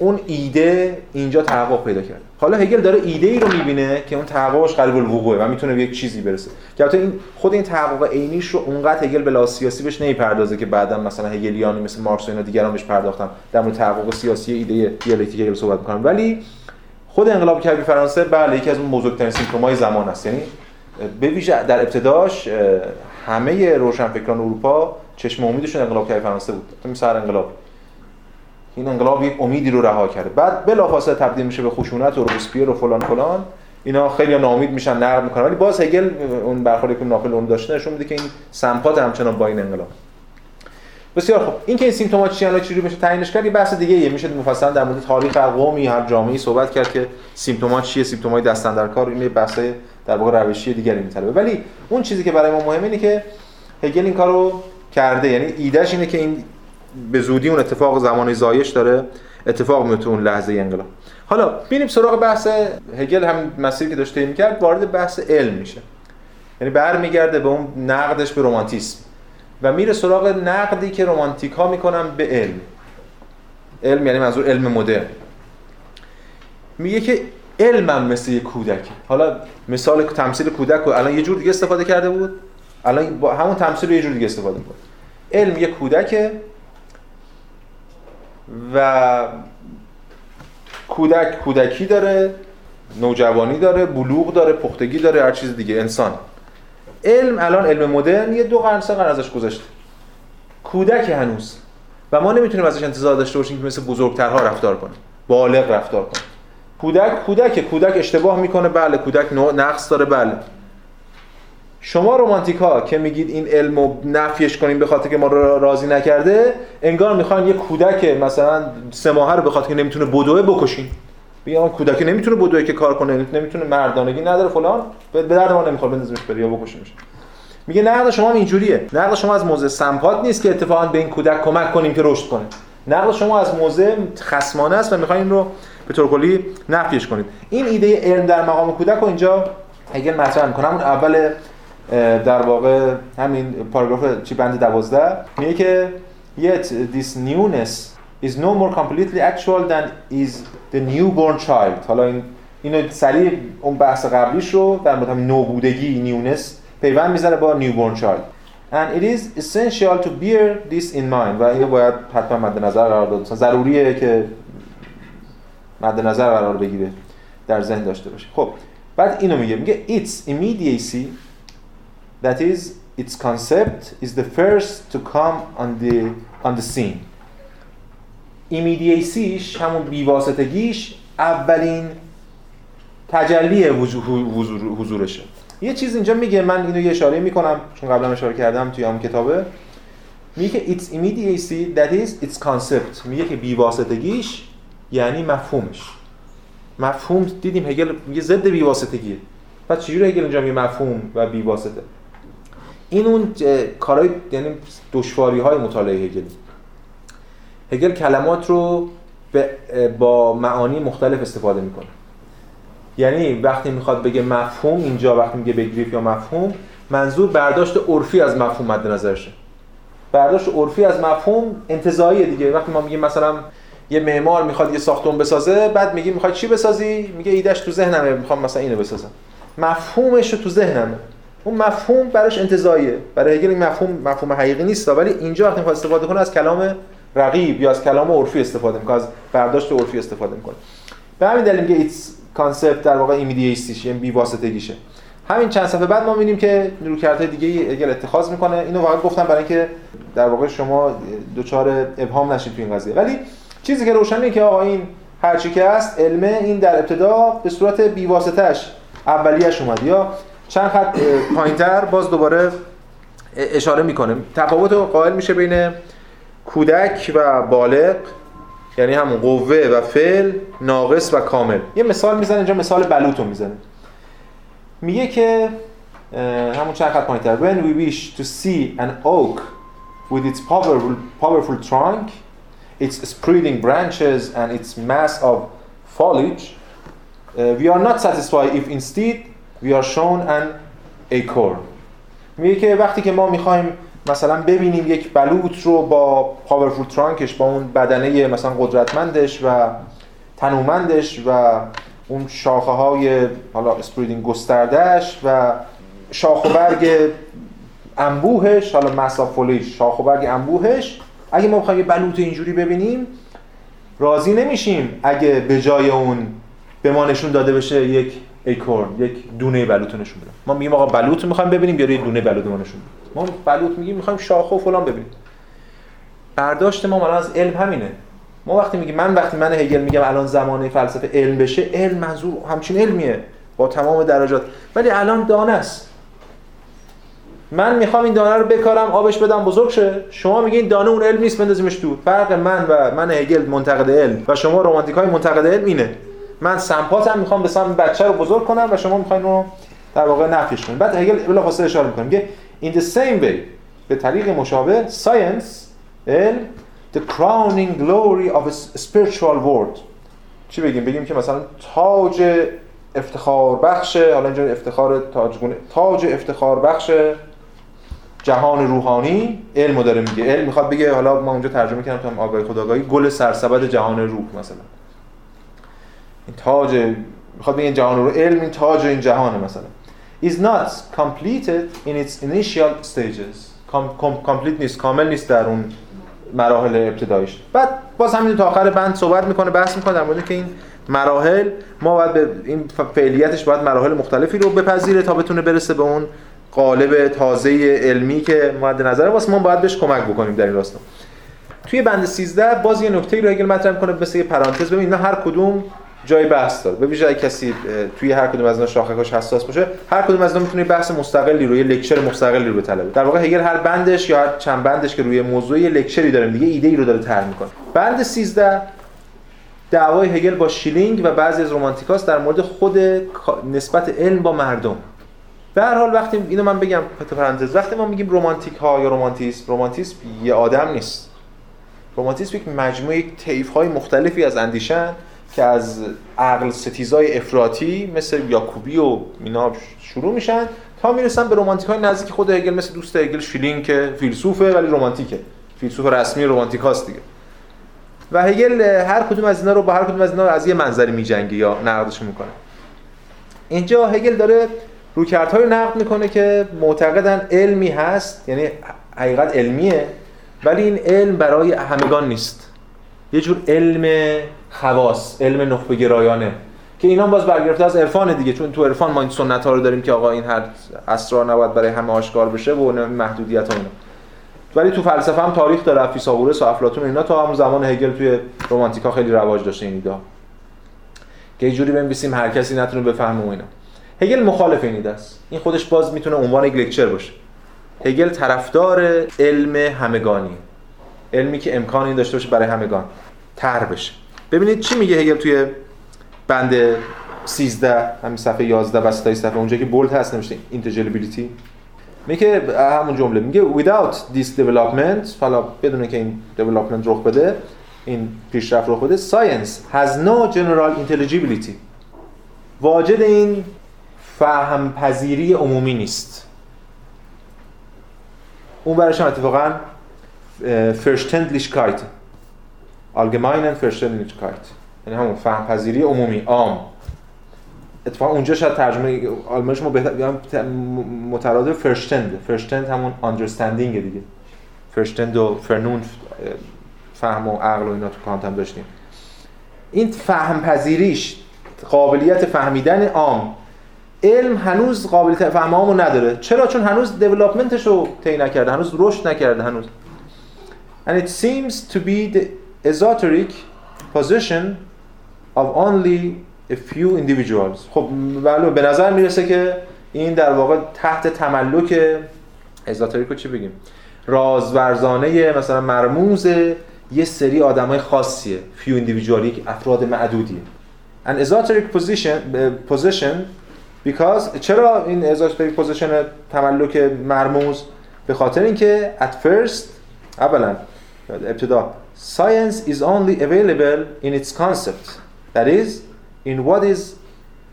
اون ایده اینجا تحقق پیدا کرد. حالا هگل داره ایده ای رو می‌بینه که اون تحققش قریب الوقوعه و می‌تونه به یک چیزی برسه. که البته این خود این تحقق عینیش رو اونقدر هگل به سیاسی بهش نمی‌پردازه که بعدا مثلا هگلیانی مثل مارکس و اینا دیگران بهش پرداختن. در مورد تحقق سیاسی ایده دیالکتیک هگل صحبت می‌کنن ولی خود انقلاب کبیر فرانسه بله یکی از اون بزرگترین symptom ای زمان است. یعنی به ویژه در ابتداش همه روشنفکران اروپا چشم امیدشون انقلاب کبیر فرانسه بود. مثل انقلاب. این انقلاب یک امیدی رو رها کرده. بعد بلافاصله تبدیل میشه به خشونت و روبسپیر و فلان فلان. اینا خیلی ناامید میشن نقد می‌کنن. ولی باز هگل اون برخوردی که ناپلئون داشته نشون میده که این سمپات همچنان با این انقلاب. بسیار خب این که این symptom ات چی چجوری میشه تعیینش کرد یه بحث دیگه یه میشه مفصلا در مورد تاریخ هر قومی هر جامعه‌ای صحبت کرد که سیمپتومات چیه سیمپتومای دستن در کار این بحثای در واقع روشی دیگری میطلبه. ولی اون چیزی که برای ما مهمه اینه که هگل این کارو کرده. یعنی ایدهش اینه که این به زودی اون اتفاق زمانی زایش داره اتفاق میفته اون لحظه انقلاب. حالا ببینیم سراغ بحث هگل هم مسیری که داشته می‌کرد وارد بحث علم میشه. یعنی برمیگرده به اون نقدش به رومانتیسم و میره سراغ نقدی که رومانتیک ها می‌کنن به علم. علم یعنی منظور علم مدرن. میگه که علمم مثل یک کودک. حالا مثال تمثیل کودک رو الان یه جور دیگه استفاده کرده بود. الان با همون تمثیل رو یه جور دیگه استفاده می‌کنه علم یک کودک و کودک کودکی داره نوجوانی داره بلوغ داره پختگی داره هر چیز دیگه انسان. علم الان علم مدرن یه دو قرن سه قرن ازش گذشته. کودک هنوز. و ما نمی‌تونیم ازش انتظار داشته باشیم که مثل بزرگترها رفتار کنه. بالغ رفتار کنه. کودک کودک کودک اشتباه می‌کنه. بله کودک نقص داره. بله. شما رومانتیکا که میگید این علمو نفیش کنیم به خاطر که ما رو راضی نکرده انگار می‌خواین یه کودک مثلا سه ماهه رو به خاطر که نمی‌تونه بدوه بکشین. بیا کودکی نمی‌تونه بدوی که کار کنه نمی‌تونه مردانگی نداره فلان. به درد ما نمی‌خواد بندازیمش بره یا بکشیمش. میگه نقد شما هم اینجوریه. نقد شما از موضع سمپات نیست که اتفاقا به این کودک کمک کنیم که رشد کنه. نقد شما از موضع خصمانه است و می‌خواین این رو به طور کلی نفیش کنید. این ایده علم در مقام کودک رو اینجا هگل مطرح می‌کنه همون اول در واقع همین پاراگراف چی بند 12 میگه که yet this newness is no more completely actual than is the newborn child. حالا این اینو سریع اون بحث قبلیش رو در مورد نوبودگی نیونس پیوند می‌زنه با نیوبورن چایلد and it is essential to bear this in mind. و اینو باید حتما مد نظر قرار داد. ضروریه که مد نظر قرار بگیره در ذهن داشته باشه. خب بعد اینو میگه. میگه its immediacy that is its concept is the first to come on the on the scene. Immediacyش همون بیواسطگیش اولین تجلی حضورشه. یه چیز اینجا میگه من اینو یه اشاره می‌کنم چون قبلا اشاره کردم توی همون کتابه. میگه its immediacy that is its concept. میگه که بیواسطگیش یعنی مفهومش. مفهوم دیدیم هگل میگه ضد بیواسطگیه. پس چجوری هگل اینجا میگه مفهوم و بیواسطه؟ این اون کارهای یعنی دشواری های مطالعه هگل. هگل کلمات رو با معانی مختلف استفاده می‌کنه. یعنی وقتی می‌خواد بگه مفهوم اینجا وقتی میگه بگریف یا مفهوم منظور برداشت عرفی از مفهوم مد نظرشه. برداشت عرفی از مفهوم انتزاعیه دیگه. وقتی ما میگیم مثلا یه معمار می‌خواد یه ساختمون بسازه بعد میگه می‌خواد چی بسازی؟ میگه ایدهش تو ذهنمه می‌خوام مثلا اینو بسازم. مفهومش تو ذهنمه. اون مفهوم براش انتزاعیه. برای هگل این مفهوم مفهوم حقیقی نیست ولی اینجا وقتی می‌خواد استفاده کنه از کلام رقیب یا از کلام عرفی استفاده می‌کنه از برداشت عرفی استفاده می‌کنه. به همین دلیل میگه concept در واقع immediacy ش یعنی بی واسطگیشه همین چند صفحه بعد ما می‌بینیم که رویکردهای دیگه اگر اتخاذ می‌کنه اینو واقعا گفتم برای اینکه در واقع شما دچار ابهام نشید تو این قضیه. ولی چیزی که روشنه که آقا این هرچی که هست علمه این در ابتدا به صورت بی واسطهش اولیش اومد. یا چند خط پایینتر باز دوباره اشاره می‌کنه. تفاوت قائل میشه بین کودک و بالغ یعنی همون قوه و فعل ناقص و کامل. یه مثال می‌زنه اینجا مثال بلوط رو می‌زنه. میگه که همون چند خط پایینتر. When we wish to see an oak with its powerful, powerful trunk its spreading branches and its mass of foliage we are not satisfied if instead we are shown an acorn. میگه که وقتی که ما می‌خوایم مثلا ببینیم یک بلوط رو با powerful trunk ش با اون بدنه مثلا قدرتمندش و تنومندش و اون شاخه های حالا spreading گستردهش و شاخ و برگ انبوهش حالا mass of foliage ش شاخ و برگ انبوهش اگه ما بخوایم یه بلوط اینجوری ببینیم راضی نمیشیم اگه به جای اون به ما نشون داده بشه یک ایکورن یک دونه بلوط نشون بده. ما میگیم آقا بلوط می‌خوایم ببینیم یا یه دونه بلوط ما نشون ما بلوط میگیم می‌خوایم شاخه و فلان ببینیم. برداشت ما الان از علم همینه. ما وقتی میگیم من وقتی من هگل میگم الان زمانه فلسفه علم بشه علم منظور همچین علمیه با تمام درجات. ولی الان دانه است. من می‌خوام این دانه رو بکارم آبش بدم بزرگ شه. شما میگین دانه اون علم نیست بندازیمش دور فرق من و من هگل منتقد علم و شما رمانتیک های منتقد علم اینه. من سمپاتم می‌خوام به بچه رو بزرگ کنم و شما می‌خواین رو در واقع نفیش کنید بعد هگل بلافاصله اشاره می‌کنه میگه in the same way به طریق مشابه science علم the crowning glory of a spiritual world. چی بگیم؟ بگیم که مثلا تاج افتخار بخش حالا اینجا افتخار تاجگونه تاج افتخار بخش جهان روحانی علم داره میگه. علم می‌خواد بگه حالا ما اونجا ترجمه کردم تو آگاهی خداگاهی گل سرسبد جهان روح مثلا. این تاج می‌خواد بگه جهان رو علم این تاج این جهانه مثلا. Is not completed in its initial stages. کامپلیت نیست. کامل نیست در اون مراحل ابتداییش بعد باز همین تا آخر بند صحبت می‌کنه بحث می‌کنه در مورد که این مراحل ما باید به این فعلیتش باید مراحل مختلفی رو بپذیره تا بتونه برسه به اون قالب تازه علمی که مد نظر واسه ما باید بهش کمک بکنیم در این راستا. توی بند 13 باز یه نکته رو اگه مطرح کنه مثل یه پرانتز. ببین هر کدوم جای بحث داره. به ویژه کسی توی هر کدوم از اینا شاخه‌هاش حساس باشه هر کدوم از اینا می‌تونه بحث مستقلی رو یه lecture مستقلی رو بطلبه در واقع هگل هر بندش یا هر چند بندش که روی موضوع یه lecture ی داره دیگه ایده ای رو داره طرح می‌کنه. بند 13 دعوای هگل با شلینگ و بعضی از رومانتیکاست در مورد خود نسبت علم با مردم. به هر حال وقتی اینو من بگم پرانتز وقتی ما میگیم رومانتیک ها یا رومانتیسم رومانتیسم یه آدم نیست. رومانتیسم یک مجموعه یک طیف های مختلفی از اندیشن که از عقل ستیزای افراطی مثل یاکوبی و اینا شروع میشن تا می‌رسن به رومانتیک های نزدیک خود هگل مثل دوست هگل شلینگ که فیلسوفه ولی رومانتیکه فیلسوف رسمی رومانتیک هاست دیگه. و هگل هر کدوم از اینا رو با هر کدوم از اینا از یه منظری میجنگه یا نقدش می‌کنه. اینجا هگل داره رویکردهای نقد می‌کنه که معتقدن علمی هست یعنی حقیقت علمیه ولی این علم برای همگان نیست. یه جور علم خواص علم نخبه گرایانه. که اینا باز برگرفته از عرفان دیگه چون تو عرفان ما این سنت ها رو داریم که آقا این هر اسرار نباید برای همه آشکار بشه و محدودیت ها اینا. ولی تو فلسفه هم تاریخ داره فیثاغورس و افلاطون اینا تا همون زمان هگل توی رومانتیکا خیلی رواج داشته این ایده که یه جوری بنویسیم هر کسی نتونه بفهمه اینا. هگل مخالف این ایده است. این خودش باز می‌تونه عنوان یک لکچر باشه. هگل طرفدار علم همگانی. علمی که امکان این داشته باشه برای همگان. تر بشه. ببینید چی میگه هگل توی بند 13 همین صفحه 11 وسطای صفحه اونجا که بولد هست نمیشه intelligibility میگه همون جمله میگه without this development حالا بدون که این development رخ بده این پیشرفت رخ بده science has no general intelligibility. واجد این فهم پذیری عمومی نیست. اون برش هم اتفاقا Verständlichkeit. Allgemeinen Verständlichkeit یعنی همون فهم پذیری عمومی عام. اتفاقا اونجا شاید ترجمه آلمانیش ما بهتر مترادف فرشتند فرشتند همون understanding دیگه. فرشتند و فرنون فهم و عقل و اینا تو کانت هم داشتیم. این فهم پذیریش قابلیت فهمیدن عام. علم هنوز قابلیت فهم عامو نداره. چرا؟ چون هنوز دیولپمنتش رو طی نکرده هنوز رشد نکرده هنوز. And it seems to be the esoteric position of only a few individuals. خب بله به نظر می‌رسه که این در واقع تحت تملک ازاتریکو چی بگیم؟ رازورزانه مثلا مرموز یه سری آدمای خاصیه. Individual یک افراد معدودیه an esoteric position position because چرا این esoteric position تملک مرموز؟ به خاطر اینکه at first اولا ابتدا science is only available in its concept that is in what is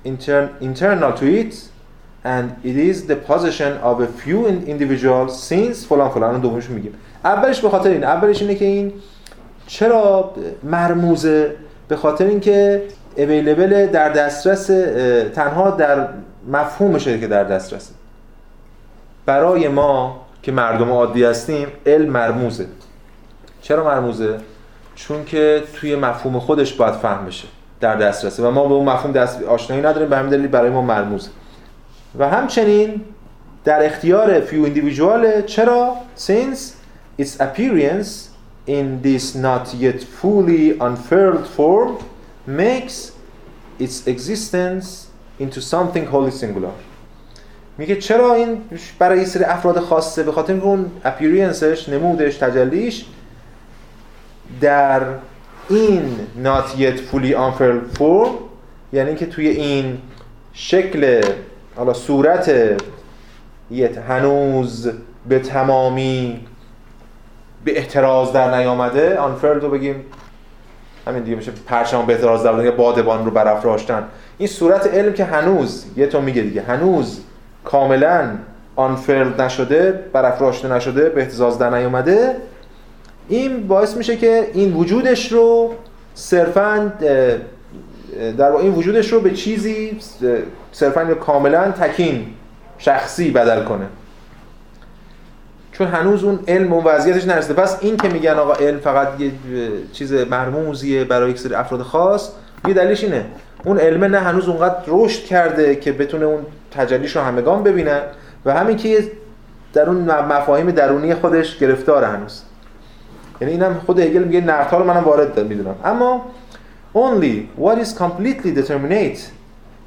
inter internal to it and it is the position of a few individuals since فلان فلان دومش میگیم. اولش به خاطر این اولش اینه که این چرا مرموزه؟ به خاطر اینکه اویلیبل در دسترس تنها در مفهومشه که در دسترسه. برای ما که مردم عادی هستیم علم مرموزه. چرا مرموزه؟ چون که توی مفهوم خودش باید فهم بشه در دسترسه و ما به اون مفهوم دست آشنایی نداریم به همین دلیل برای ما مرموزه. و همچنین در اختیار فیو اندیویژوال چرا؟ Since its appearance in this not yet fully unfurled form makes its existence into something wholly singular. میگه چرا این برای سری افراد خاصه به خاطر اون اپیرینسش نمودش تجلیش در این yet fully unfurled form یعنی که توی این شکل حالا صورت یه هنوز به تمامی به احتراز در نیامده unfurled رو بگیم همین دیگه میشه پرچم به احتراز در یا بادبان رو برافراشتن. این صورت علم که هنوز یه تو میگه دیگه هنوز کاملا unfurled نشده برافراشته نشده به احتراز در نیامده این باعث میشه که این وجودش رو صرفا در این وجودش رو به چیزی صرفا کاملا تکین شخصی بدل کنه. چون هنوز اون علم و وضعیتش نرسیده. پس این که میگن آقا علم فقط یه چیز مرموزیه برای یک سری افراد خاص یه دلیلش اینه. اون علم نه هنوز اونقدر رشد کرده که بتونه اون تجلیش رو همگان ببینن و همین که در اون مفاهیم درونی خودش گرفتار هنوز. یعنی اینم خود هگل میگه نقدها رو منم وارد می‌دونم. اما only what is completely determinate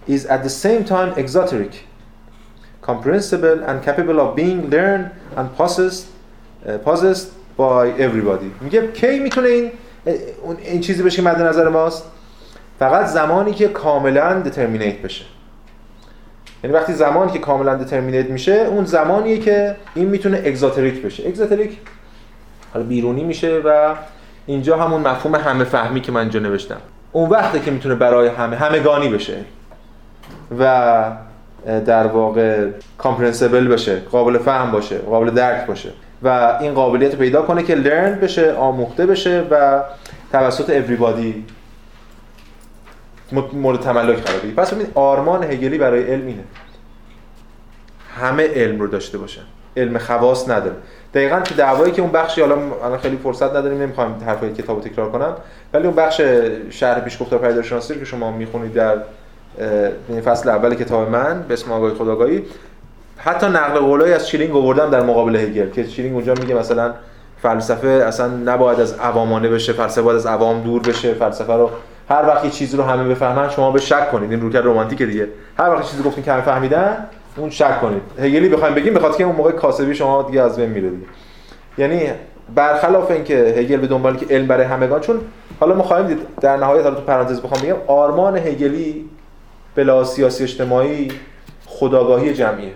is at the same time exoteric. Comprehensible and capable of being learned and possessed uh, possessed by everybody. میگه کی می‌تونه این این چیزی بشه که مد نظر ماست؟ فقط زمانی که کاملا دترمینیت بشه. یعنی وقتی زمانی که کاملا دترمینیت میشه اون زمانیه که این می‌تونه اگزاتریک بشه. اگزاتریک حالا بیرونی میشه و اینجا همون مفهوم همه فهمی که من اینجا نوشتم. اون وقته که می‌تونه برای همه همگانی بشه و در واقع کامپرنسبل بشه قابل فهم باشه قابل درک باشه و این قابلیت پیدا کنه که لرن بشه آموخته بشه و توسط اوریبادی مورد تملک قرار بگیره. پس ببینید آرمان هگلی برای علم اینه. همه علم رو داشته باشن. علم خواص نداره. دقیقا که دعوایی که اون بخشی حالا الان خیلی فرصت نداریم نمی‌خوام حرفای کتابو تکرار کنم ولی اون بخش شرح پیشگفتار پدیدارشناسی که شما می‌خونید در این فصل اول کتاب من به اسم آگاهی خودآگاهی حتی نقل قولایی از شلینگ آوردم در مقابل هگل که شلینگ اونجا میگه مثلا فلسفه اصلا نباید از عوامانه بشه فلسفه باید از عوام دور بشه فلسفه رو هر وقت چیزی رو همه بفهمن شما بهش شک کنید این رویکرد رمانتیکه دیگه. هر وقت چیزی گفتین که همه فهمیدن اون شک کنید. هگلی بخوایم بگیم بخاطر که اون موقع کاسبی شما دیگه از بین میره دیگه. یعنی برخلاف اینکه هگل به دنبال که علم برای همگان چون حالا ما خواهیم دید در نهایت حالا تو پرانتز بخوام بگم آرمان هگلی بلا سیاسی اجتماعی خداگاهی جمعیه.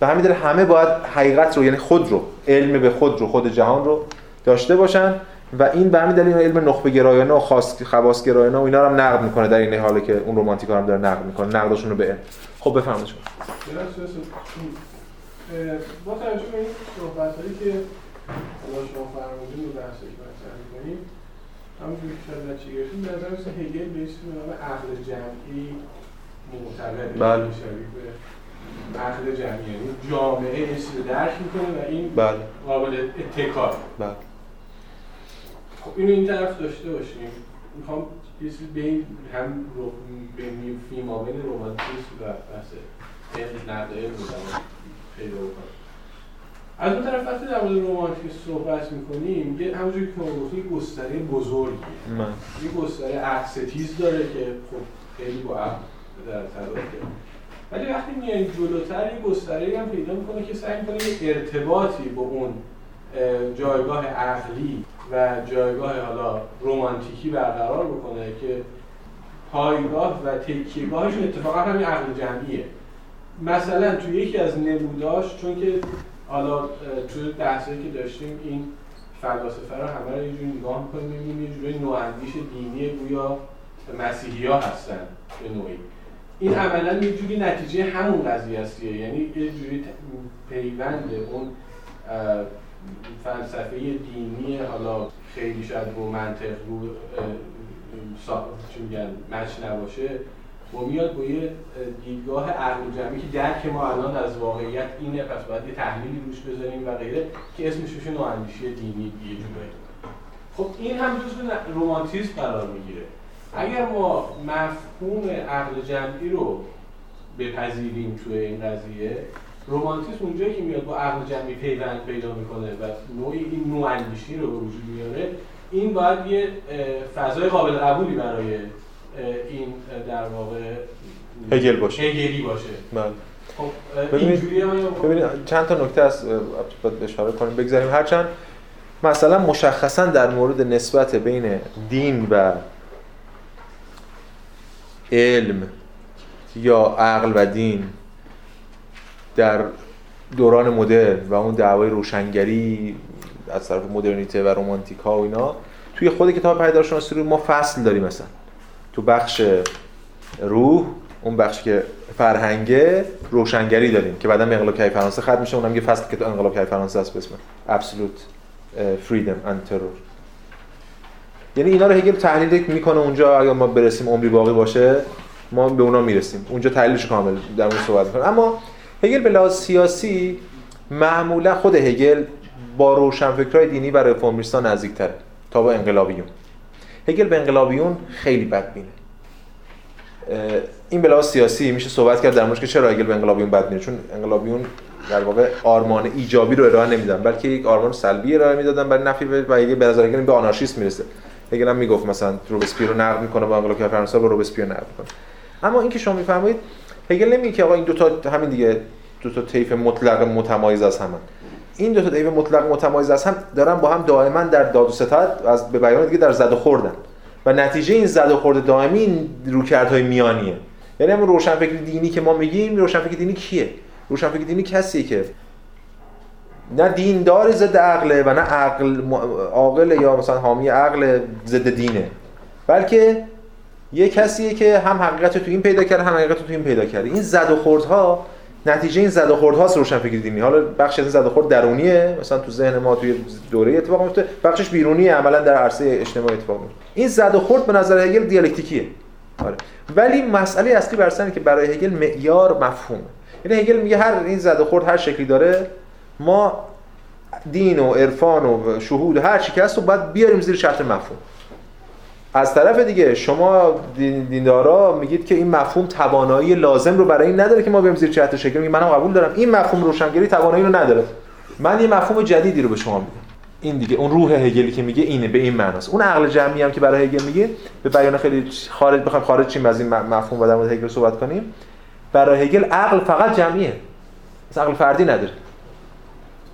به همین دلیل همه باید حقیقت رو یعنی خود رو علم به خود رو خود جهان رو داشته باشن و این به همین دلیل علم نخبه گرایانه و خاص خواص گرایانه و اینا رو هم نقد می‌کنه در این حالی که اون رمانتیکا هم داره نقد می‌کنه نقدشون رو به علم. خب بفرمایید شما. با توجه به این صحبتایی که شما فرمودین و بحثی که مطرح می‌کنیم همونجوری که شاید نتیجه گرفتیم به نظر مثل هگل به اسم نام عقل جمعی معتبر بله. شبیه به عقل جمعی یعنی جامعه اسم درک می‌کنه و این بله. قابل اتکار بله. خب اینو این طرف داشته باشیم. می‌خوام چیزی بین هم رو بین فیما بین رومانتیسم و بحث علم رو پیدا بکنم از اون طرف وقتی در مورد رومانتیسم صحبت می‌کنیم یه همونجوری که ما گفتیم گستره بزرگیه. یه گستره عکستیز داره که خب خیلی با عقل در تضاده ولی وقتی میایم جلوتر یه گستره هم پیدا می‌کنه که سعی می‌کنه یه ارتباطی با اون اه، جایگاه عقلی و جایگاه حالا رومانتیکی برقرار بکنه که پایگاه و تکیهگاهشون اتفاقا همین عقل جمعیه مثلا توی یکی از نموداش چون که حالا توی بحثایی که داشتیم این فلاسفه رو همه رو یه نگاه می‌کنیم می‌بینیم یه جوری نواندیش دینی گویا مسیحی ها هستن به نوعی این عملا یه جوری نتیجه همون قضیه است. یعنی یه جوری پیوند اون فلسفه دینی حالا خیلی شاید رو منطق رو میگن مچ نباشه و میاد با یه اه، دیدگاه عقل جمعی که درک ما الان از واقعیت اینه پس باید یه تحلیلی روش بذاریم و غیره که اسمش میشه نواندیشی دینی یه جورایی. خب این هم جزو رومانتیسم قرار می‌گیره. اگر ما مفهوم عقل جمعی رو بپذیریم توی این قضیه رومانتیسم اونجایی که میاد با عقل جمعی پیوند پیدا می‌کنه و نوعی این نواندیشی رو به وجود میاره این باید یه فضای قابل قبولی برای این در واقع هگل باشه. هگلی باشه. بله. خب اه، ببینید- اینجوری هم ببینید چند تا نکته از باید اشاره کنیم بگذاریم. هرچند مثلا مشخصا در مورد نسبت بین دین و علم یا عقل و دین در دوران مدرن و اون دعوای روشنگری از طرف مدرنیته و رومانتیکا و اینا توی خود کتاب پیدارشناسی رو ما فصل داریم مثلا. تو بخش روح اون بخش که فرهنگه روشنگری داریم که بعدا انقلاب کیف فرانسه ختم میشه اونم یه فصل که تو انقلاب کیف فرانسه است به اسم Absolute Freedom and Terror. یعنی اینا رو هگل تحلیل می‌کنه اونجا اگر ما برسیم عمری باقی باشه ما به اونا می‌رسیم. اونجا تحلیلش کامل در مورد صحبت می‌کنه. اما هگل به لحاظ سیاسی معمولا خود هگل با روشنفکرای دینی و رفرمیستان نزدیکتره تا با انقلابیون. هگل به انقلابیون خیلی بدبینه اه، این به سیاسی میشه صحبت کرد در موردش که چرا هگل به انقلابیون بد میره چون انقلابیون در واقع آرمان ایجابی رو ارائه نمیدن بلکه یک آرمان سلبی ارائه می‌دادن برای نفی و هگل به نظر به آنارشیسم می‌رسه. هگل هم می‌گفت مثلا روبسپیر رو نقد می‌کنه با انقلاب فرانسه با روبسپیر نقد می‌کنه. اما اینکه شما میفرمایید هگل نمیگه که آقا این دو تا همین دیگه دو تا طیف مطلق متمایز از همن. این دو تا طیف مطلق متمایز از هم دارن با هم دائما در داد و ستد از به بیان دیگه در زد و خوردن. و نتیجه این زد و خورد دائمی روکردهای میانیه. یعنی همون روشنفکر دینی که ما میگیم روشنفکر دینی کیه؟ روشنفکر دینی کسیه که نه دیندار ضد عقله و نه عقل عاقل یا مثلا حامی عقل ضد دینه. بلکه یه کسیه که هم حقیقت تو این پیدا کرده هم حقیقت تو این پیدا کرده. این زد و خوردها نتیجه این زد و خوردهاست روشنفکری دینی حالا بخش از این زد و خورد درونیه. مثلا تو ذهن ما توی دوره اتفاق میفته بخشش بیرونیه عملا در عرصه اجتماعی اتفاق میفته این زد و خورد به نظر هگل دیالکتیکیه. آره. ولی مسئله اصلی بر که برای هگل معیار مفهومه. یعنی هگل میگه هر این زد و خورد هر شکلی داره ما دین و عرفان و شهود و هر چی که هست رو باید بیاریم زیر شرط مفهوم. از طرف دیگه شما دیندارا میگید که این مفهوم توانایی لازم رو برای این نداره که ما بریم زیر شرط شکل میگم منم قبول دارم. این مفهوم روشنگری توانایی رو نداره. من یه مفهوم جدیدی رو به شما میگم. این دیگه اون روح هگلی که میگه اینه به این معناست. اون عقل جمعی هم که برای هگل میگه به بیان خیلی خارج بخوایم خارج چیم از این مفهوم و در مورد هگل صحبت کنیم. برای هگل عقل فقط جمعیه. عقل فردی نداره.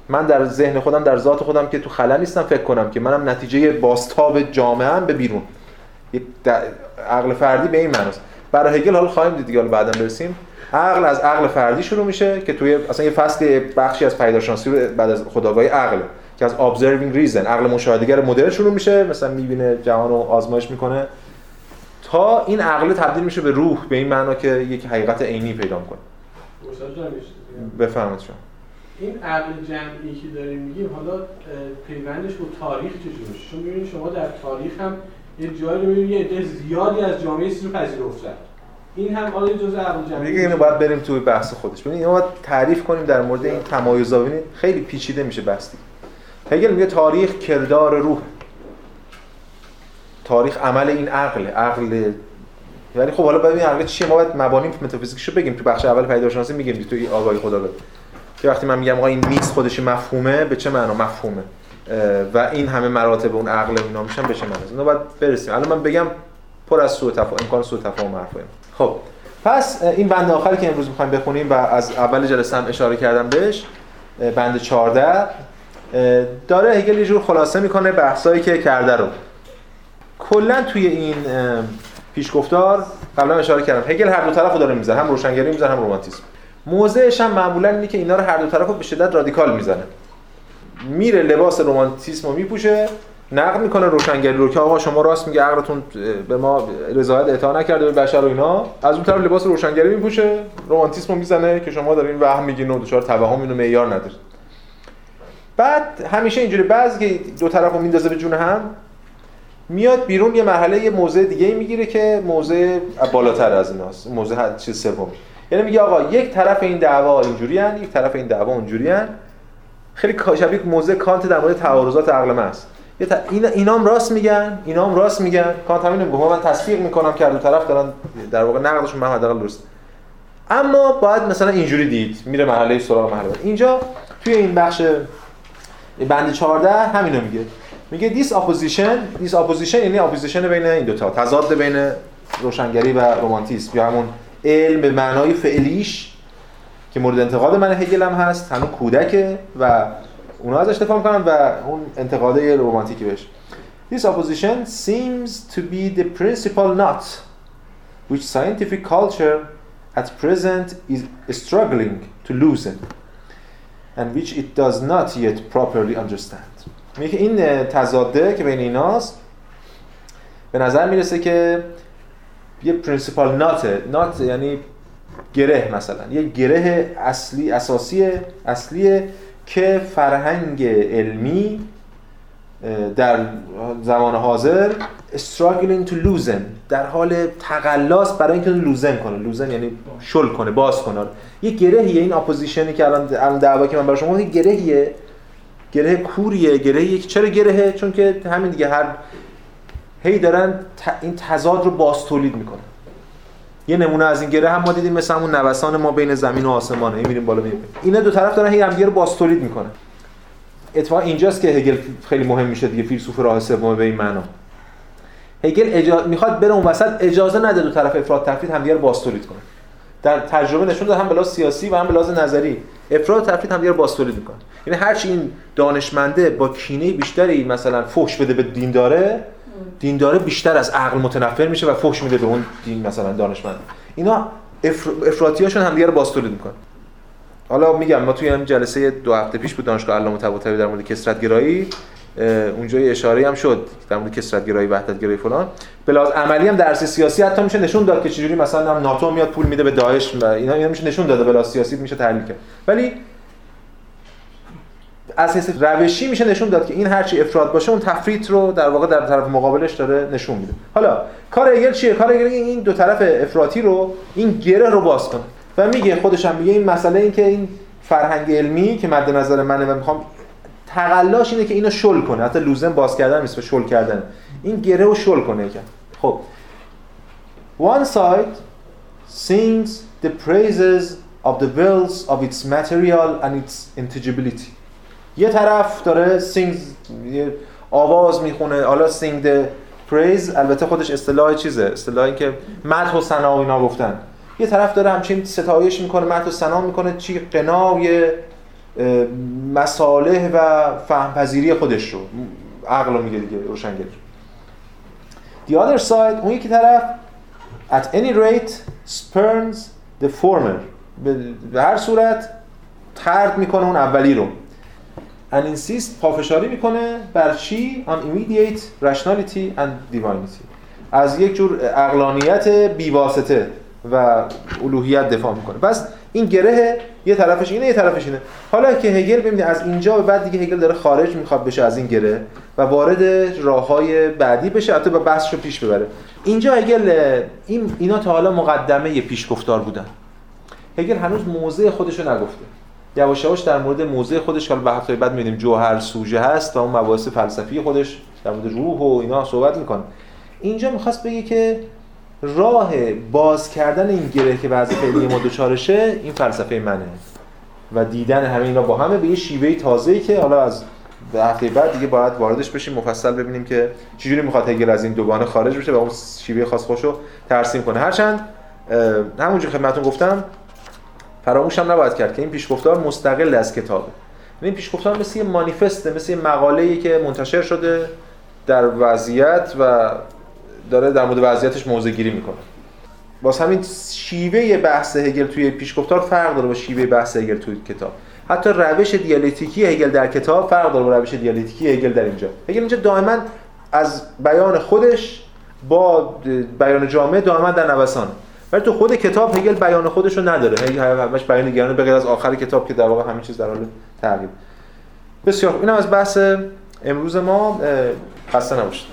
من در ذهن خودم در ذات خودم که تو خلا نیستم فکر کنم که منم نتیجه باستاب جامعه به بیرون. یک عقل فردی به این معناست. برای هگل حالا خواهیم دید دیگه بعدا برسیم. عقل از عقل فردی شروع میشه که توی اصلا یه فصل بخشی از پیداشناسی رو بعد از خداگاهی عقل که از observing reason عقل مشاهدهگر مدرن شروع میشه مثلا می‌بینه جهان رو آزمایش می‌کنه. تا این عقل تبدیل میشه به روح به این معنا که یک حقیقت عینی پیدا می‌کنه. بفرمایید شما. این عقل جمعی که داریم میگیم حالا پیوندش با تاریخ چجوره چون می‌بینید شما در تاریخ هم یه جایی رو یه عده زیادی از جامعه رو پذیرفتن این هم حالا جزء عقل جمعی دیگه اینو باید بریم توی بحث خودش. ببینید اینو باید تعریف کنیم در مورد این تمایزا. ببینید خیلی پیچیده میشه بحث هگل میگه تاریخ کردار روح. تاریخ عمل این عقل عقل. یعنی خب حالا ببین عقل چیه. ما باید مبانی متافیزیکشو بگیم. تو بخش اول پیداشناسی میگیم تو آگاهی خدا که وقتی من میگم آقا این میز خودش مفهومه به چه معنا مفهومه؟ و این همه مراتب اون عقل و اینا میشن به چه معنا اینو باید برسیم. الان من بگم پر از سوء تفاهم امکان سوء تفاهم حرفایم خب. پس این بند آخری که امروز می‌خوایم بخونیم و از اول جلسه هم اشاره کردم بهش بند 14 داره هگل یه جور خلاصه می‌کنه بحثایی که کرده رو. کلا توی این پیشگفتار قبلا اشاره کردم هگل هر دو طرفو داره می‌زنه هم روشنگری می‌زنه هم رمانتیسم موضعش هم معمولا اینه که اینا رو هر دو طرفو به شدت رادیکال می‌زنه. میره لباس رمانتیسم رو میپوشه نقد می‌کنه روشنگری رو که آقا شما راست میگه عقلتون به ما رضایت اعطا نکرده به بشر و اینا. از اون طرف لباس روشنگری میپوشه رمانتیسم رو می‌زنه که شما دارین وهم میگین و دچار توهم اینو معیار نداره بعد همیشه اینجوری بعضی که دو طرفو میندازه به جون هم میاد بیرون یه مرحله یه موضع دیگه می‌گیره که موضع بالاتر از ایناست موضع چیز سومی یعنی میگه آقا یک طرف این دعوا اینجوری هن، یک طرف این دعوا اونجوری هن. خیلی شبیه موضع کانت در مورد تعارضات عقل محض اینا اینام راست میگن اینام راست میگن. کانت همین میگه. من تصدیق می‌کنم که دو طرف دارن در واقع نقدشون به حداقل درست اما باید مثلا اینجوری دید. میره مرحله سراغ مرحله اینجا توی این بخش بند 14 همینو میگه. میگه this opposition this opposition یعنی opposition بین این دو تا تضاد بین روشنگری و رمانتیسم. یا همون علم به معنای فعلیش که مورد انتقاد من هگل هم هست همون کودکه و اونا ازش دفاع می‌کنن و اون انتقاده رومانتیکی بهش This opposition seems to be the principal knot which scientific culture at present is struggling to loosen and which it does not yet properly understand. میگه این تضاده که بین ایناست به نظر می‌رسه که یه پرینسیپال نات نات یعنی گره مثلا. یه گره اصلی اساسی اصلیه که فرهنگ علمی در زمان حاضر struggling to loosen. در حال تقلاس برای اینکه loosen کنه. loosen یعنی شل کنه باز کنه. یه گرهیه این opposition ی که الان دعوا که من برای شما یه گرهیه. گره کوریه گره چرا گرهه؟ چون که همین دیگه هر هی دارن این تضاد رو باز تولید می‌کنن. یه نمونه از این گره هم ما دیدیم مثل همون نوسان ما بین زمین و آسمانه. هی میریم بالا میریم اینا دو طرف دارن هی همدیگه رو باز تولید می‌کنن. اتفاقا اینجاست که هگل خیلی مهم میشه دیگه فیلسوف راه سوم به این معنا. هگل اجازه می‌خواد بره اون وسط اجازه نده دو طرف افراد تفرید همدیگه رو باز کنن در تجربه نشون داد هم به سیاسی و هم به نظری. افراد تفرید همدیگه رو باز می‌کنن. یعنی هر چی این دانشمنده با کینه بیشتری مثلا فحش بده به دین داره دینداره بیشتر از عقل متنفر میشه و فحش میده به اون دین مثلا دانشمند. اینا افراطیاشون همدیگه رو باستولید می‌کنن. حالا میگم ما توی هم جلسه دو هفته پیش بود دانشگاه علامه طباطبایی در مورد کثرت گرایی اونجا اشاره هم شد در مورد کثرت گرایی وحدت گرایی فلان. به لحاظ عملی هم درس سیاسی حتی میشه نشون داد که چجوری مثلا هم ناتو میاد پول میده به داعش و اینا اینا میشه نشون داده به لحاظ سیاسی میشه تحلیل کرد. ولی از حیث روشی میشه نشون داد که این هرچی افراط باشه اون تفریط رو در واقع در طرف مقابلش داره نشون میده. حالا کار هگل چیه؟ کار هگل این دو طرف افراطی رو این گره رو باز کنه و میگه خودش هم میگه این مسئله این که این فرهنگ علمی که مد نظر منه و می‌خوام تقلاش اینه که اینو شل کنه. حتی لوزن باز کردن نیست شل کردن. این گره رو شل کنه یکم. خب. One side sings the praises of the wills of its material and its intelligibility یه طرف داره یه آواز می‌خونه حالا the praise البته خودش اصطلاح چیزه اصطلاحی که مدح و ثنا و اینا گفتن. یه طرف داره همچین ستایش می‌کنه مدح و ثنا می‌کنه چی قنای مصالح و فهم پذیری خودش رو. عقل میگه دیگه روشنگری The other side اون یکی طرف at any rate spurns the former. به هر صورت ترد می‌کنه اون اولی رو. And insist پافشاری می‌کنه بر چی؟ On immediate rationality and divinity. از یک جور اقلانیت بیواسطه و الوهیت دفاع می‌کنه. پس این گره یه طرفش اینه یه طرفش اینه. حالا که هگل ببینید از اینجا به بعد دیگه هگل داره خارج می‌خواد بشه از این گره و وارد راههای بعدی بشه حتی با بحثشو پیش ببره. اینجا هگل این اینا تا حالا مقدمه پیشگفتار بودن. هگل هنوز موضع خودشو نگفته. یواش یواش در مورد موضع خودش که به هفته بعد می‌بینیم جوهر سوژه هست و اون مباحث فلسفی خودش در مورد روح و اینا صحبت می‌کنه. اینجا می‌خواست بگه که راه باز کردن این گره که وضع فعلی ما دوچارشه این فلسفه منه و دیدن همه اینا با همه به یه شیوه تازه‌ای که حالا از هفته بعد دیگه باید واردش بشیم مفصل ببینیم که چجوری می‌خواد هگل از این دوگانه خارج بشه و اون شیوه خاص خوشو ترسیم کنه. هرچند همونجور خدمتتون گفتم فراموش هم نباید کرد که این پیشگفتار مستقل از کتابه این پیشگفتار مثل یه مانیفسته مثل یه مقاله‌ای که منتشر شده در وضعیت و داره در مورد وضعیتش موضع گیری می‌کنه. باز همین شیوه بحث هگل توی پیشگفتار فرق داره با شیوه بحث هگل توی کتاب. حتی روش دیالکتیکی هگل در کتاب فرق داره با روش دیالکتیکی هگل در اینجا. هگل اینجا دائما از بیان خودش با بیان جامعه دائما در نوسان. ولی تو خود کتاب هگل بیان خودش رو نداره. هگل همش بیان گرانه به غیر از آخر کتاب که در واقع همین چیز در حال تغییر. بسیار اینم از بحث امروز ما خسته نباشید.